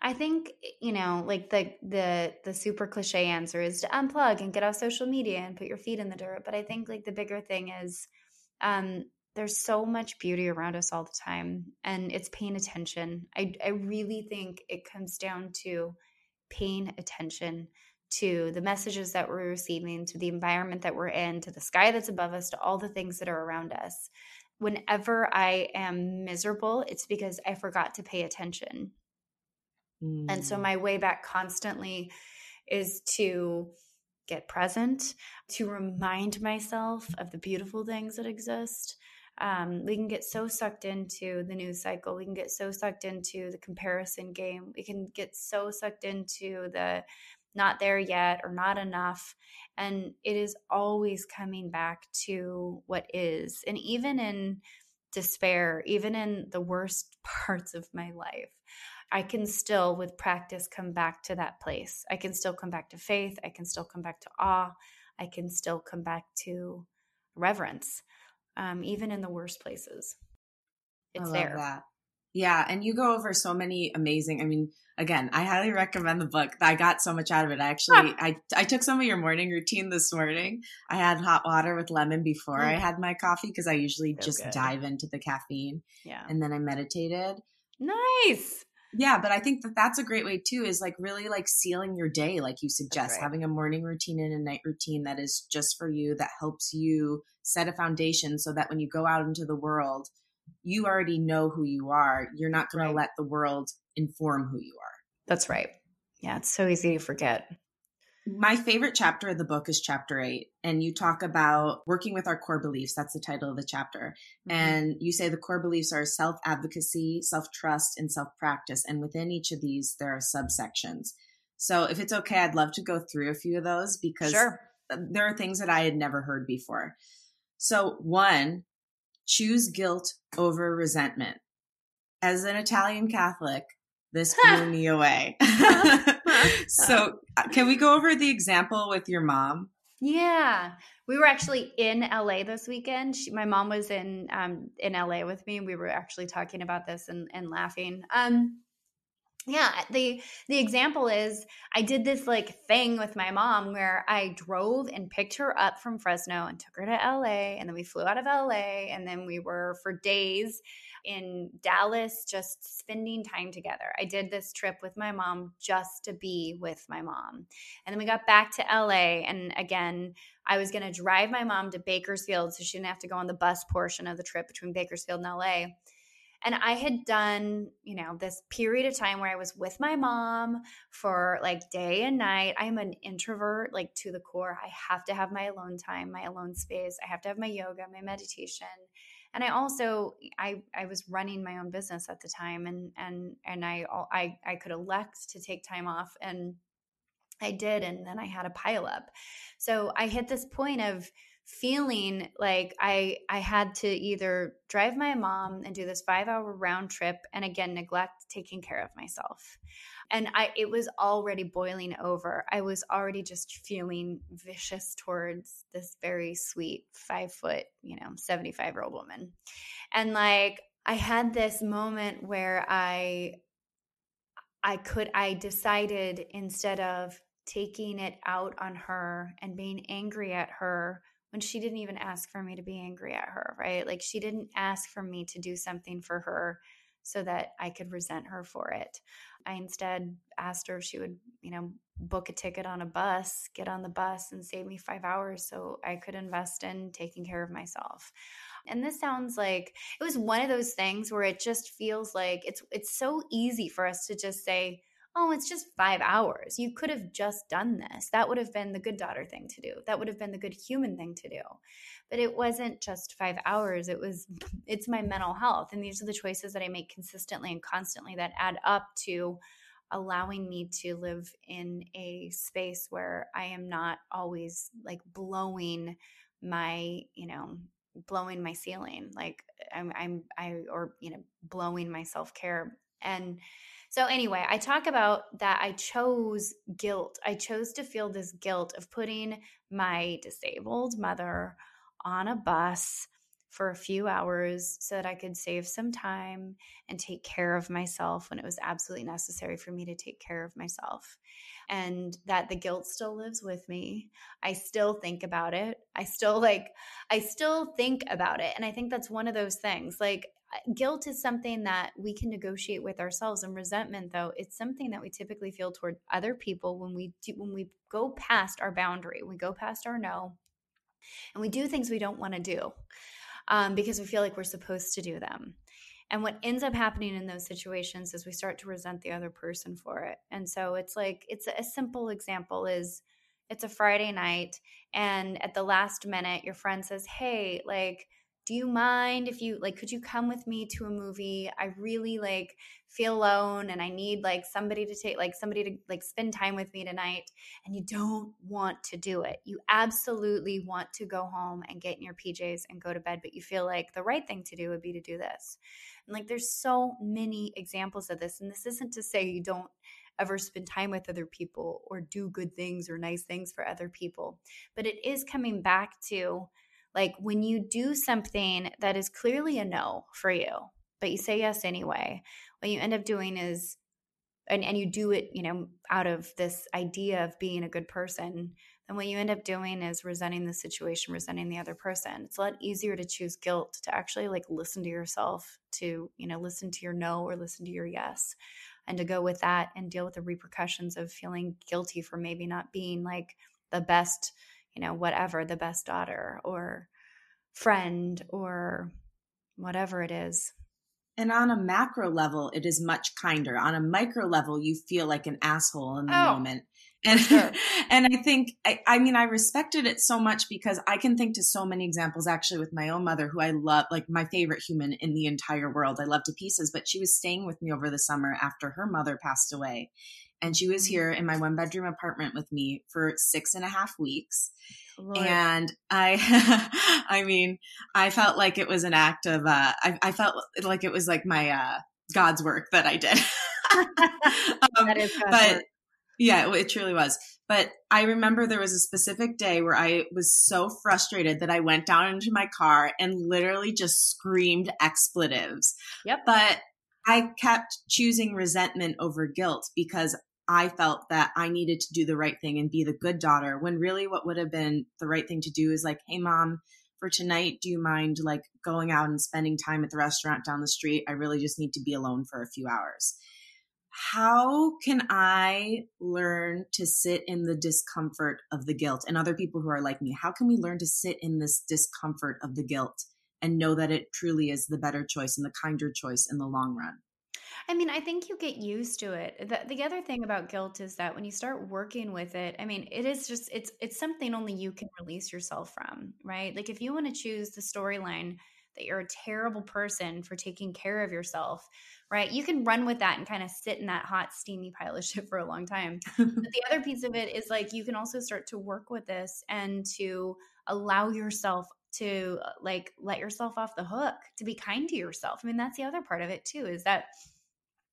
I think you know, like the the the super cliche answer is to unplug and get off social media and put your feet in the dirt. But I think like the bigger thing is um there's so much beauty around us all the time and it's paying attention. I I really think it comes down to paying attention to the messages that we're receiving, to the environment that we're in, to the sky that's above us, to all the things that are around us. Whenever I am miserable, it's because I forgot to pay attention. Mm. And so mm. my way back constantly is to get present, to remind myself of the beautiful things that exist. Um, we can get so sucked into the news cycle. We can get so sucked into the comparison game. We can get so sucked into the not there yet or not enough. And it is always coming back to what is. And even in despair, even in the worst parts of my life, I can still, with practice, come back to that place. I can still come back to faith. I can still come back to awe. I can still come back to reverence, um, even in the worst places. It's there. That. Yeah. And you go over so many amazing, I mean, again, I highly recommend the book. I got so much out of it. I actually, I, I took some of your morning routine this morning. I had hot water with lemon before mm. I had my coffee because I usually so just good. dive into the caffeine. Yeah. And then I meditated. Nice. Yeah, but I think that that's a great way too is like really like sealing your day like you suggest, right. having a morning routine and a night routine that is just for you that helps you set a foundation so that when you go out into the world, you already know who you are. You're not going right. to let the world inform who you are. That's right. Yeah, it's so easy to forget. My favorite chapter of the book is chapter eight. And you talk about working with our core beliefs. That's the title of the chapter. Mm-hmm. And you say the core beliefs are self advocacy, self trust, and self practice. And within each of these, there are subsections. So if it's okay, I'd love to go through a few of those because sure. there are things that I had never heard before. So, one, choose guilt over resentment. As an Italian Catholic, this blew me away. so, uh, can we go over the example with your mom? Yeah, we were actually in LA this weekend. She, my mom was in um, in LA with me, and we were actually talking about this and, and laughing. Um, yeah, the the example is I did this like thing with my mom where I drove and picked her up from Fresno and took her to LA, and then we flew out of LA, and then we were for days in Dallas, just spending time together. I did this trip with my mom just to be with my mom. And then we got back to LA. And again, I was going to drive my mom to Bakersfield so she didn't have to go on the bus portion of the trip between Bakersfield and LA. And I had done, you know, this period of time where I was with my mom for like day and night. I'm an introvert, like to the core. I have to have my alone time, my alone space. I have to have my yoga, my meditation and I also I I was running my own business at the time and and and I I I could elect to take time off and I did and then I had a pile up. So I hit this point of feeling like I I had to either drive my mom and do this 5-hour round trip and again neglect taking care of myself and i it was already boiling over. I was already just feeling vicious towards this very sweet five foot you know 75 year old woman. And like i had this moment where i i could i decided instead of taking it out on her and being angry at her when she didn't even ask for me to be angry at her, right? Like she didn't ask for me to do something for her so that I could resent her for it. I instead asked her if she would, you know, book a ticket on a bus, get on the bus and save me 5 hours so I could invest in taking care of myself. And this sounds like it was one of those things where it just feels like it's it's so easy for us to just say, "Oh, it's just 5 hours. You could have just done this." That would have been the good daughter thing to do. That would have been the good human thing to do but it wasn't just five hours it was it's my mental health and these are the choices that i make consistently and constantly that add up to allowing me to live in a space where i am not always like blowing my you know blowing my ceiling like i'm i'm i or you know blowing my self-care and so anyway i talk about that i chose guilt i chose to feel this guilt of putting my disabled mother on a bus for a few hours so that I could save some time and take care of myself when it was absolutely necessary for me to take care of myself. And that the guilt still lives with me. I still think about it. I still like, I still think about it. And I think that's one of those things. Like, guilt is something that we can negotiate with ourselves and resentment though it's something that we typically feel toward other people when we do when we go past our boundary we go past our no and we do things we don't want to do um, because we feel like we're supposed to do them. And what ends up happening in those situations is we start to resent the other person for it. And so it's like, it's a, a simple example is it's a Friday night, and at the last minute, your friend says, Hey, like, do you mind if you like could you come with me to a movie i really like feel alone and I need like somebody to take like somebody to like spend time with me tonight and you don't want to do it. You absolutely want to go home and get in your PJs and go to bed, but you feel like the right thing to do would be to do this. And like there's so many examples of this and this isn't to say you don't ever spend time with other people or do good things or nice things for other people, but it is coming back to like when you do something that is clearly a no for you, but you say yes anyway, what you end up doing is and, and you do it, you know, out of this idea of being a good person, then what you end up doing is resenting the situation, resenting the other person. It's a lot easier to choose guilt, to actually like listen to yourself, to, you know, listen to your no or listen to your yes, and to go with that and deal with the repercussions of feeling guilty for maybe not being like the best, you know, whatever, the best daughter or friend or whatever it is. And on a macro level, it is much kinder. On a micro level, you feel like an asshole in the oh, moment. And sure. and I think I, I mean I respected it so much because I can think to so many examples actually with my own mother who I love like my favorite human in the entire world. I love to pieces, but she was staying with me over the summer after her mother passed away. And she was here in my one bedroom apartment with me for six and a half weeks. Lord. And I, I mean, I felt like it was an act of, uh, I, I felt like it was like my, uh, God's work that I did. um, that is but work. yeah, it truly was. But I remember there was a specific day where I was so frustrated that I went down into my car and literally just screamed expletives. Yep. But I kept choosing resentment over guilt because I felt that I needed to do the right thing and be the good daughter when really what would have been the right thing to do is like, hey, mom, for tonight, do you mind like going out and spending time at the restaurant down the street? I really just need to be alone for a few hours. How can I learn to sit in the discomfort of the guilt and other people who are like me? How can we learn to sit in this discomfort of the guilt and know that it truly is the better choice and the kinder choice in the long run? I mean, I think you get used to it. The, the other thing about guilt is that when you start working with it, I mean, it is just it's it's something only you can release yourself from, right? Like if you want to choose the storyline that you're a terrible person for taking care of yourself, right? You can run with that and kind of sit in that hot, steamy pile of shit for a long time. but the other piece of it is like you can also start to work with this and to allow yourself to like let yourself off the hook, to be kind to yourself. I mean, that's the other part of it too, is that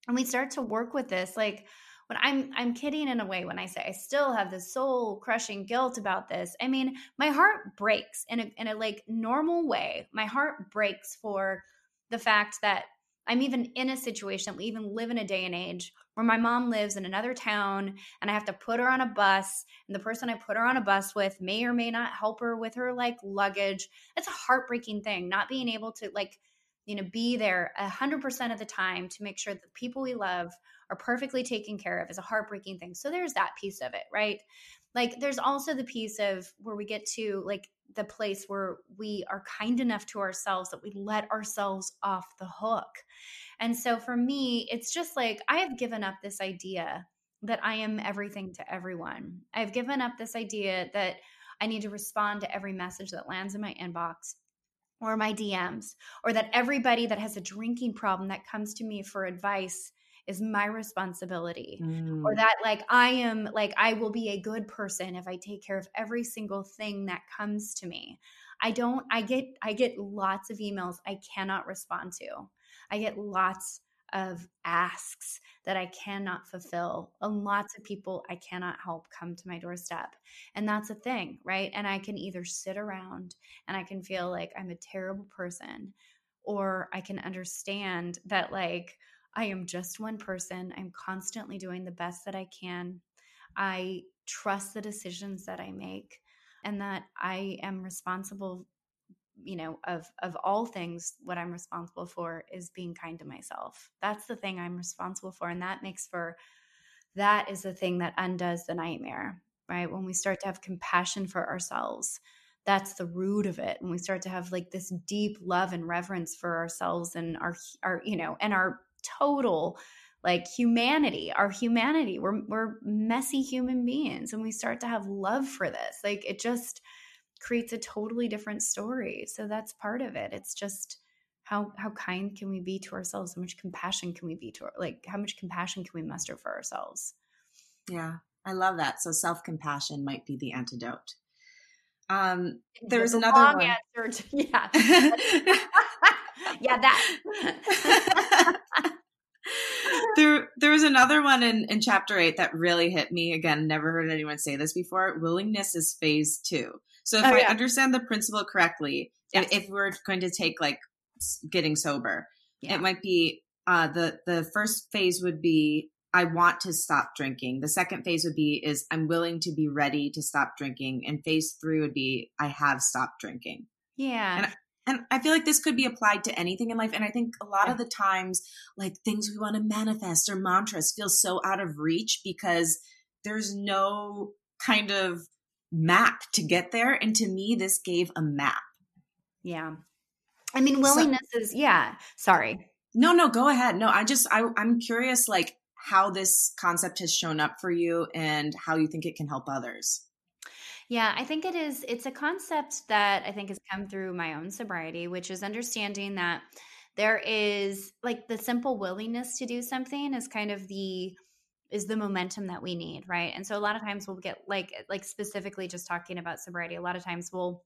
and we start to work with this like when i'm i'm kidding in a way when i say i still have this soul crushing guilt about this. I mean my heart breaks in a in a like normal way. My heart breaks for the fact that i'm even in a situation we even live in a day and age where my mom lives in another town and i have to put her on a bus and the person i put her on a bus with may or may not help her with her like luggage. It's a heartbreaking thing not being able to like you know be there 100% of the time to make sure that the people we love are perfectly taken care of is a heartbreaking thing. So there's that piece of it right? Like there's also the piece of where we get to like the place where we are kind enough to ourselves that we let ourselves off the hook. And so for me it's just like i have given up this idea that i am everything to everyone. I've given up this idea that i need to respond to every message that lands in my inbox or my DMs, or that everybody that has a drinking problem that comes to me for advice is my responsibility. Mm. or that like i am like i will be a good person if i take care of every single thing that comes to me. I don't i get i get lots of emails i cannot respond to. I get lots of asks that I cannot fulfill. And lots of people I cannot help come to my doorstep. And that's a thing, right? And I can either sit around and I can feel like I'm a terrible person, or I can understand that, like, I am just one person. I'm constantly doing the best that I can. I trust the decisions that I make and that I am responsible you know of of all things what i'm responsible for is being kind to myself. That's the thing i'm responsible for and that makes for that is the thing that undoes the nightmare right? When we start to have compassion for ourselves that's the root of it. When we start to have like this deep love and reverence for ourselves and our our you know and our total like humanity our humanity. We're we're messy human beings and we start to have love for this. Like it just creates a totally different story. So that's part of it. It's just how how kind can we be to ourselves? How much compassion can we be to like how much compassion can we muster for ourselves? Yeah i love that. So self-compassion might be the antidote. Um there's another one. answer to, yeah. Yeah that. There there was another one in in chapter 8 that really hit me. Again never heard anyone say this before. Willingness is phase 2 so if oh, yeah. i understand the principle correctly yes. if we're going to take like getting sober. Yeah. It might be uh, the the first phase would be I want to stop drinking. The second phase would be is I'm willing to be ready to stop drinking, and phase three would be I have stopped drinking. Yeah. And, and I feel like this could be applied to anything in life. And I think a lot yeah. of the times, like things we want to manifest or mantras feel so out of reach because there's no kind of map to get there. And to me, this gave a map. Yeah. I mean, willingness so, is, yeah. Sorry. No, no, go ahead. No, I just, I, I'm curious, like, how this concept has shown up for you and how you think it can help others. Yeah, I think it is. It's a concept that I think has come through my own sobriety, which is understanding that there is like the simple willingness to do something is kind of the is the momentum that we need, right? And so a lot of times we'll get like like specifically just talking about sobriety, a lot of times we'll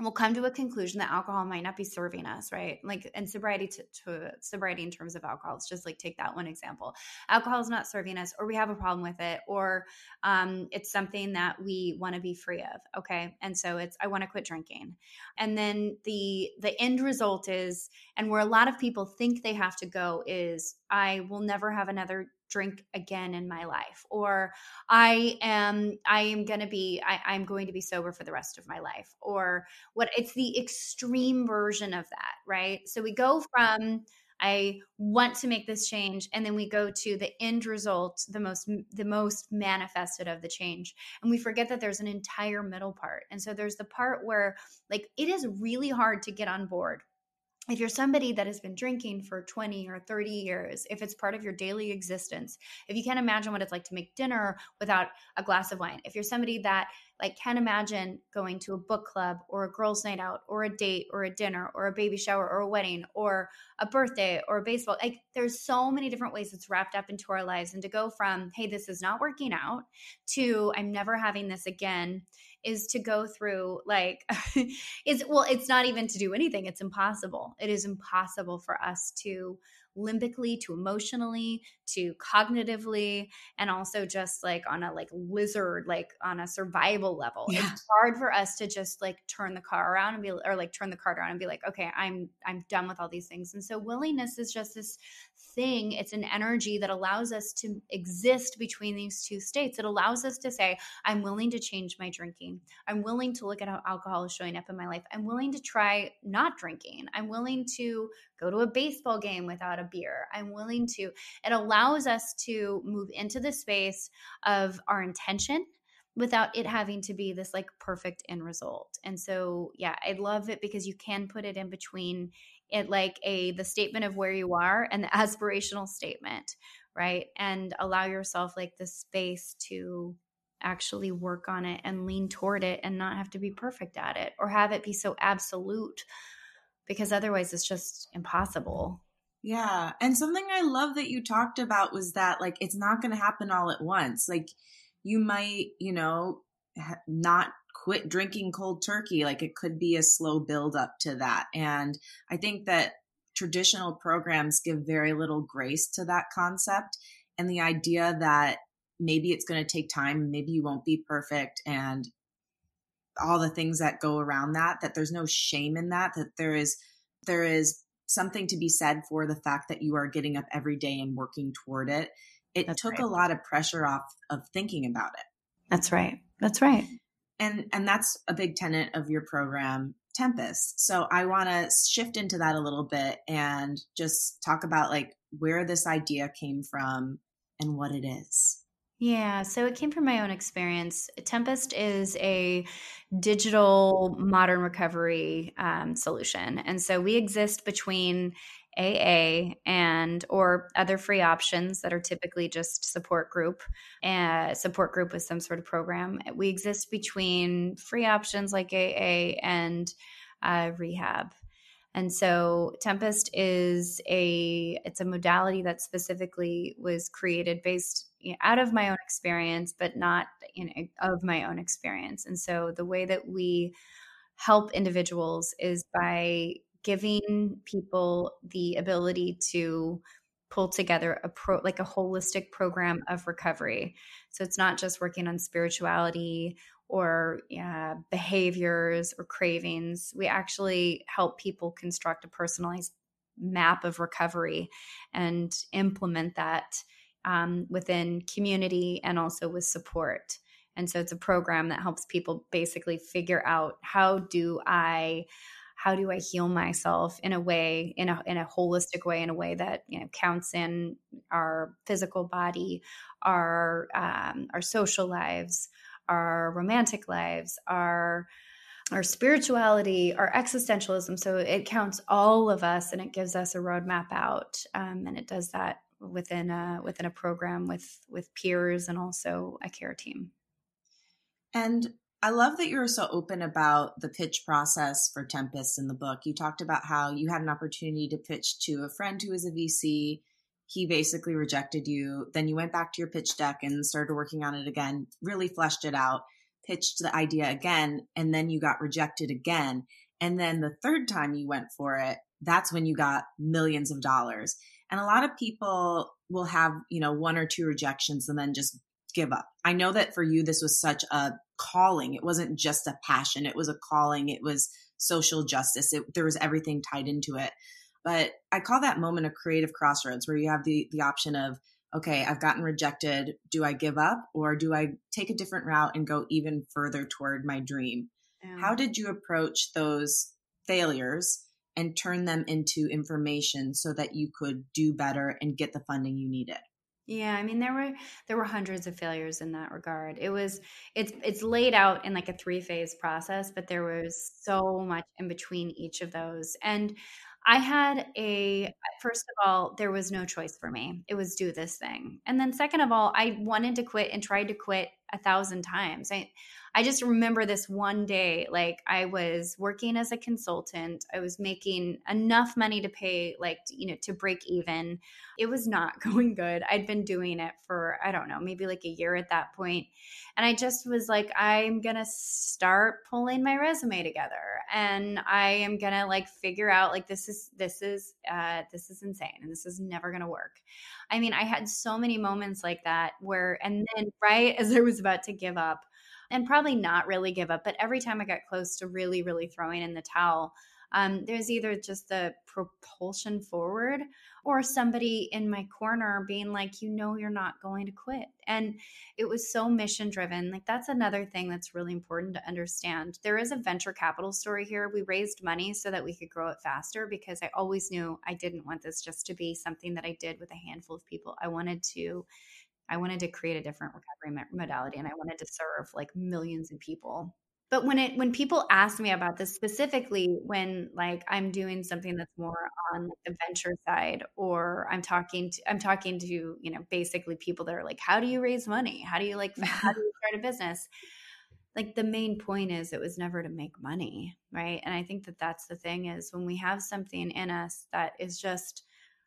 we'll come to a conclusion that alcohol might not be serving us right? Like and sobriety to, to, sobriety in terms of alcohol let's just like take that one example. Alcohol is not serving us or we have a problem with it or um, it's something that we want to be free of okay? And so it's i want to quit drinking. And then the the end result is and where a lot of people think they have to go is i will never have another drink again in my life or i am i am going to be I, i'm going to be sober for the rest of my life or what it's the extreme version of that right? So we go from i want to make this change and then we go to the end result the most the most manifested of the change and we forget that there's an entire middle part and so there's the part where like it is really hard to get on board if you're somebody that has been drinking for 20 or 30 years, if it's part of your daily existence, if you can't imagine what it's like to make dinner without a glass of wine, if you're somebody that like can't imagine going to a book club or a girls' night out or a date or a dinner or a baby shower or a wedding or a birthday or a baseball, like there's so many different ways it's wrapped up into our lives. And to go from, hey, this is not working out to I'm never having this again is to go through like it's well it's not even to do anything it's impossible. It is impossible for us to limbically to emotionally to cognitively and also just like on a like lizard like on a survival level. Yeah. it's hard for us to just like turn the car around and be or like turn the cart around and be like okay i'm i'm done with all these things. And so willingness is just this thing. It's an energy that allows us to exist between these two states. It allows us to say i'm willing to change my drinking. I'm willing to look at how alcohol is showing up in my life. I'm willing to try not drinking. I'm willing to go to a baseball game without a beer. I'm willing to. It allows us to move into the space of our intention without it having to be this like perfect end result. And so, yeah, I love it because you can put it in between it like a the statement of where you are and the aspirational statement, right? And allow yourself like the space to actually work on it and lean toward it and not have to be perfect at it or have it be so absolute because otherwise it's just impossible. Yeah. And something I love that you talked about was that like it's not going to happen all at once. Like you might, you know, ha- not quit drinking cold turkey. Like it could be a slow build up to that. And I think that traditional programs give very little grace to that concept and the idea that maybe it's going to take time, maybe you won't be perfect and all the things that go around that that there's no shame in that that there is there is something to be said for the fact that you are getting up every day and working toward it. It that's took right. a lot of pressure off of thinking about it. That's right. That's right. And and that's a big tenet of your program tempest. So i want to shift into that a little bit and just talk about like where this idea came from and what it is yeah, so it came from my own experience. Tempest is a digital modern recovery um, solution, and so we exist between AA and or other free options that are typically just support group and uh, support group with some sort of program. We exist between free options like AA and uh, rehab. And so Tempest is a it's a modality that specifically was created based out of my own experience, but not of my own experience. And so the way that we help individuals is by giving people the ability to pull together a pro like a holistic program of recovery so it's not just working on spirituality or behaviors or cravings we actually help people construct a personalized map of recovery and implement that um, within community and also with support and so it's a program that helps people basically figure out how do i how do I heal myself in a way, in a in a holistic way, in a way that you know counts in our physical body, our um, our social lives, our romantic lives, our our spirituality, our existentialism. So it counts all of us, and it gives us a roadmap out, um, and it does that within a within a program with with peers and also a care team. And I love that you were so open about the pitch process for Tempest in the book. You talked about how you had an opportunity to pitch to a friend who was a VC. He basically rejected you. Then you went back to your pitch deck and started working on it again, really fleshed it out, pitched the idea again, and then you got rejected again. And then the third time you went for it, that's when you got millions of dollars. And a lot of people will have, you know, one or two rejections and then just give up. I know that for you, this was such a calling. It wasn't just a passion, it was a calling. It was social justice. It, there was everything tied into it. But I call that moment a creative crossroads where you have the the option of okay, I've gotten rejected. Do I give up or do I take a different route and go even further toward my dream? How did you approach those failures and turn them into information so that you could do better and get the funding you needed? Yeah, I mean there were there were hundreds of failures in that regard. It was it's it's laid out in like a three phase process, but there was so much in between each of those. And I had a first of all, there was no choice for me. It was do this thing. And then second of all, I wanted to quit and tried to quit a thousand times. I I just remember this one day, like I was working as a consultant. I was making enough money to pay, like, you know, to break even. It was not going good. I'd been doing it for, I don't know, maybe like a year at that point. And I just was like, I'm going to start pulling my resume together and I am going to like figure out, like, this is, this is, uh, this is insane and this is never going to work. I mean, I had so many moments like that where, and then right as I was about to give up, and probably not really give up. But every time I got close to really, really throwing in the towel, um, there's either just the propulsion forward or somebody in my corner being like, you know, you're not going to quit. And it was so mission driven. Like, that's another thing that's really important to understand. There is a venture capital story here. We raised money so that we could grow it faster because I always knew I didn't want this just to be something that I did with a handful of people. I wanted to I wanted to create a different recovery modality and I wanted to serve like millions of people. But when it when people ask me about this specifically when like I'm doing something that's more on like, the venture side or I'm talking to I'm talking to, you know, basically people that are like how do you raise money? How do you like how do you start a business? Like the main point is it was never to make money, right? And I think that that's the thing is when we have something in us that is just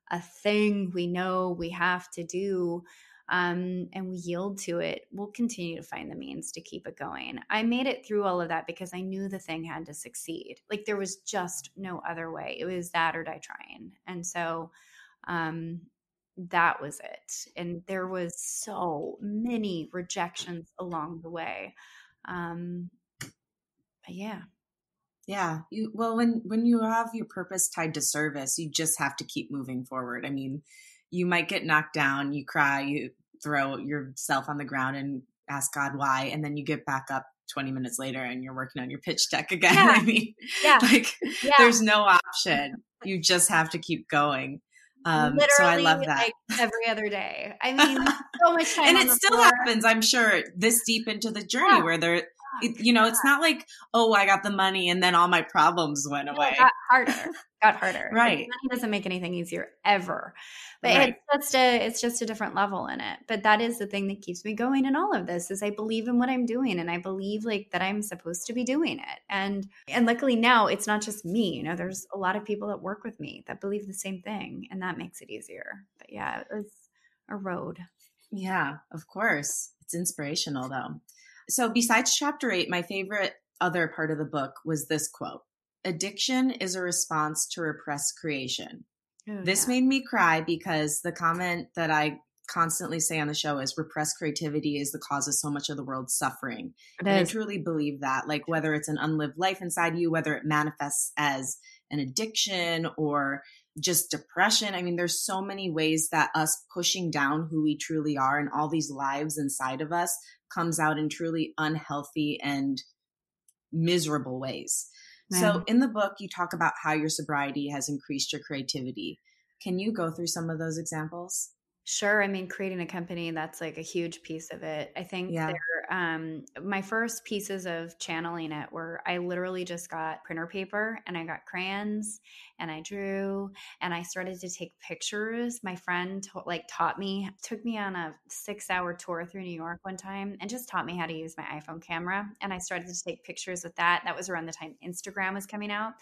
a thing we know we have to do um, and we yield to it, we'll continue to find the means to keep it going. I made it through all of that because I knew the thing had to succeed. Like there was just no other way. It was that or die trying. And so um, that was it. And there was so many rejections along the way. Um, yeah. Yeah. You well when when you have your purpose tied to service, you just have to keep moving forward. I mean, you might get knocked down, you cry, you throw yourself on the ground and ask God why, and then you get back up 20 minutes later and you're working on your pitch deck again. Yeah. I mean, yeah. like yeah. there's no option. You just have to keep going. Um, Literally, so I love that. Like every other day. I mean, so much time. and it still floor. happens, I'm sure, this deep into the journey yeah. where there it, you know, it's not like, oh, I got the money and then all my problems went away. got harder. got harder. right. Like, money doesn't make anything easier ever. But Right. it's just a it's just a different level in it. But that is the thing that keeps me going in all of this is I believe in what I'm doing and I believe like that I'm supposed to be doing it. And and luckily now it's not just me, you know, there's a lot of people that work with me that believe the same thing and that makes it easier. But yeah, it was a road. Yeah, of course. It's inspirational though. So, besides chapter eight, my favorite other part of the book was this quote Addiction is a response to repressed creation. Oh, This yeah. made me cry because the comment that I constantly say on the show is repressed creativity is the cause of so much of the world's suffering. It And I is. truly believe that, like whether it's an unlived life inside you, whether it manifests as an addiction or just depression. I mean, there's so many ways that us pushing down who we truly are and all these lives inside of us comes out in truly unhealthy and miserable ways. So, in the book, you talk about how your sobriety has increased your creativity. Can you go through some of those examples? Sure. I mean, creating a company, that's like a huge piece of it. I think Yeah. there, um, my first pieces of channeling it were I literally just got printer paper and I got crayons and I drew and I started to take pictures. My friend to- like taught me, took me on a six hour tour through New York one time and just taught me how to use my iPhone camera. And I started to take pictures with that. That was around the time Instagram was coming out.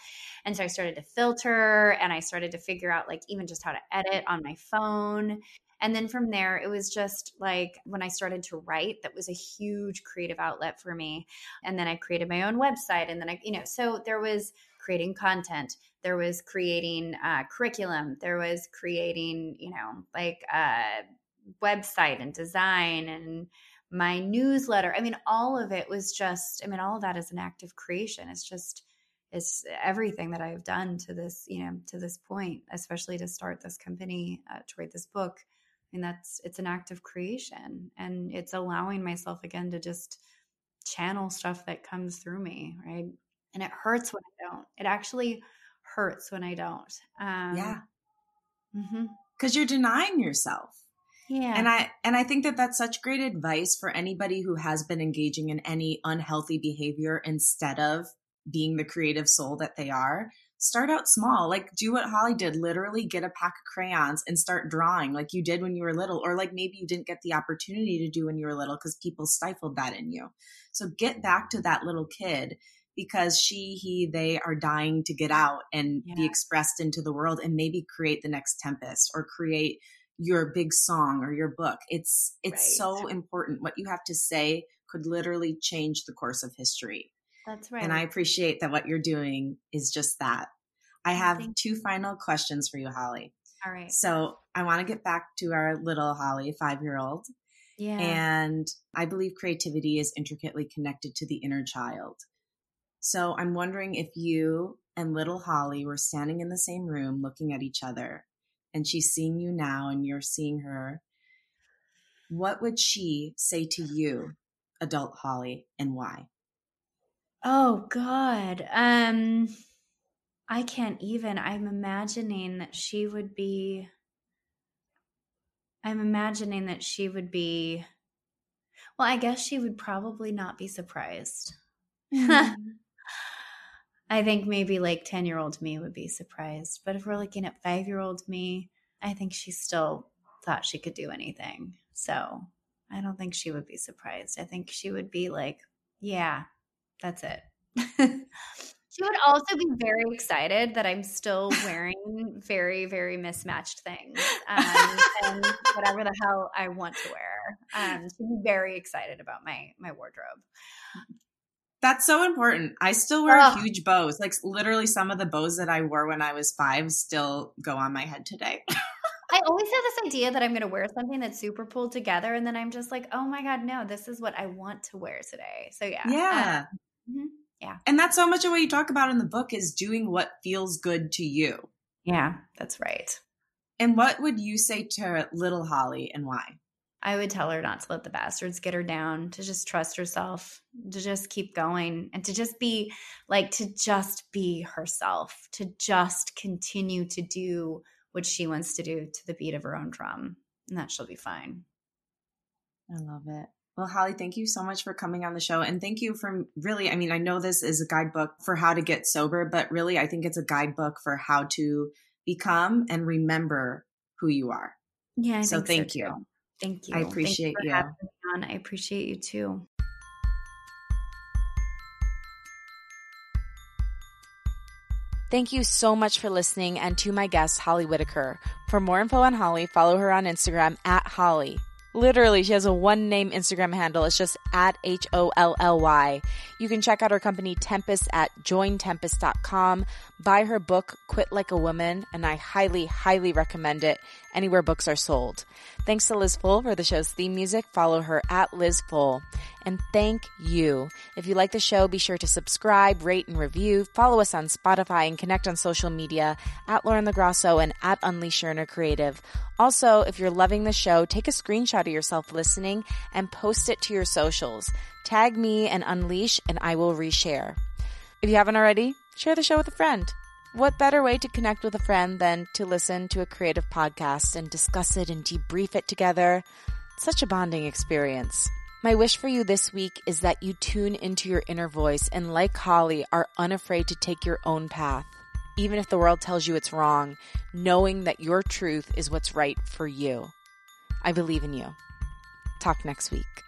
And so I started to filter and I started to figure out like even just how to edit on my phone. And then from there, it was just like when I started to write, that was a huge creative outlet for me. And then I created my own website. And then I, you know, so there was creating content, there was creating uh, curriculum, there was creating, you know, like a website and design and my newsletter. I mean, all of it was just, I mean, all of that is an act of creation. It's just, it's everything that I've done to this, you know, to this point, especially to start this company, uh, to write this book. Mean, that's it's an act of creation, and it's allowing myself again to just channel stuff that comes through me, right? And it hurts when I don't. It actually hurts when I don't. Um, yeah, because you're denying yourself. Yeah. And I and I think that that's such great advice for anybody who has been engaging in any unhealthy behavior instead of being the creative soul that they are. Start out small. Like do what Holly did, literally get a pack of crayons and start drawing like you did when you were little or like maybe you didn't get the opportunity to do when you were little cuz people stifled that in you. So get back to that little kid because she, he, they are dying to get out and be expressed into the world and maybe create the next Tempest or create your big song or your book. It's it's Right. so important. What you have to say could literally change the course of history. that's right. And I appreciate that what you're doing is just that. I have Thank two final questions for you, Holly. all right. So I want to get back to our little Holly, five year old. Yeah. And I believe creativity is intricately connected to the inner child. So I'm wondering if you and little Holly were standing in the same room looking at each other and she's seeing you now and you're seeing her, what would she say to you, adult Holly, and why? Oh God. Um I can't even. I'm imagining that she would be I'm imagining that she would be well, I guess she would probably not be surprised. Mm-hmm. I think maybe like 10 year old me would be surprised. But if we're looking at five year old me, I think she still thought she could do anything. So I don't think she would be surprised. I think she would be like, yeah, that's it. she would also be very excited that I'm still wearing very, very mismatched things um, and whatever the hell I want to wear. Um, she'd be very excited about my my wardrobe. That's so important. I still wear Ugh. huge bows. Like literally some of the bows that I wore when I was five still go on my head today. I always have this idea that I'm going to wear something that's super pulled together, and then I'm just like, oh my god, no, this is what I want to wear today. So yeah, yeah. Uh, mhm. Yeah. And that's so much of what you talk about in the book is doing what feels good to you. yeah, that's right. And what would you say to little Holly and why? I would tell her not to let the bastards get her down, to just trust herself, to just keep going, and to just be like, to just be herself, to just continue to do what she wants to do to the beat of her own drum, and that she'll be fine. I love it. Well, Holly, thank you so much for coming on the show. And thank you for really, I mean, I know this is a guidebook for how to get sober, but really, I think it's a guidebook for how to become and remember who you are. Yeah. I so thank so you. Thank you. I appreciate you. you. I appreciate you too. Thank you so much for listening and to my guest, Holly Whitaker. For more info on Holly, follow her on Instagram at Holly. Literally, she has a one name Instagram handle. It's just at H O L L Y. You can check out her company Tempest at jointempest.com. Buy her book, Quit Like a Woman, and I highly, highly recommend it anywhere books are sold. Thanks to Liz Full for the show's theme music. Follow her at Liz Full. And thank you. If you like the show, be sure to subscribe, rate, and review. Follow us on Spotify and connect on social media at Lauren LaGrasso and at Unleash Your Creative. Also, if you're loving the show, take a screenshot of yourself listening and post it to your socials. Tag me and Unleash and I will reshare. If you haven't already, share the show with a friend. What better way to connect with a friend than to listen to a creative podcast and discuss it and debrief it together? such a bonding experience. My wish for you this week is that you tune into your inner voice and, like Holly, are unafraid to take your own path. Even if the world tells you it's wrong, knowing that your truth is what's right for you. I believe in you. Talk next week.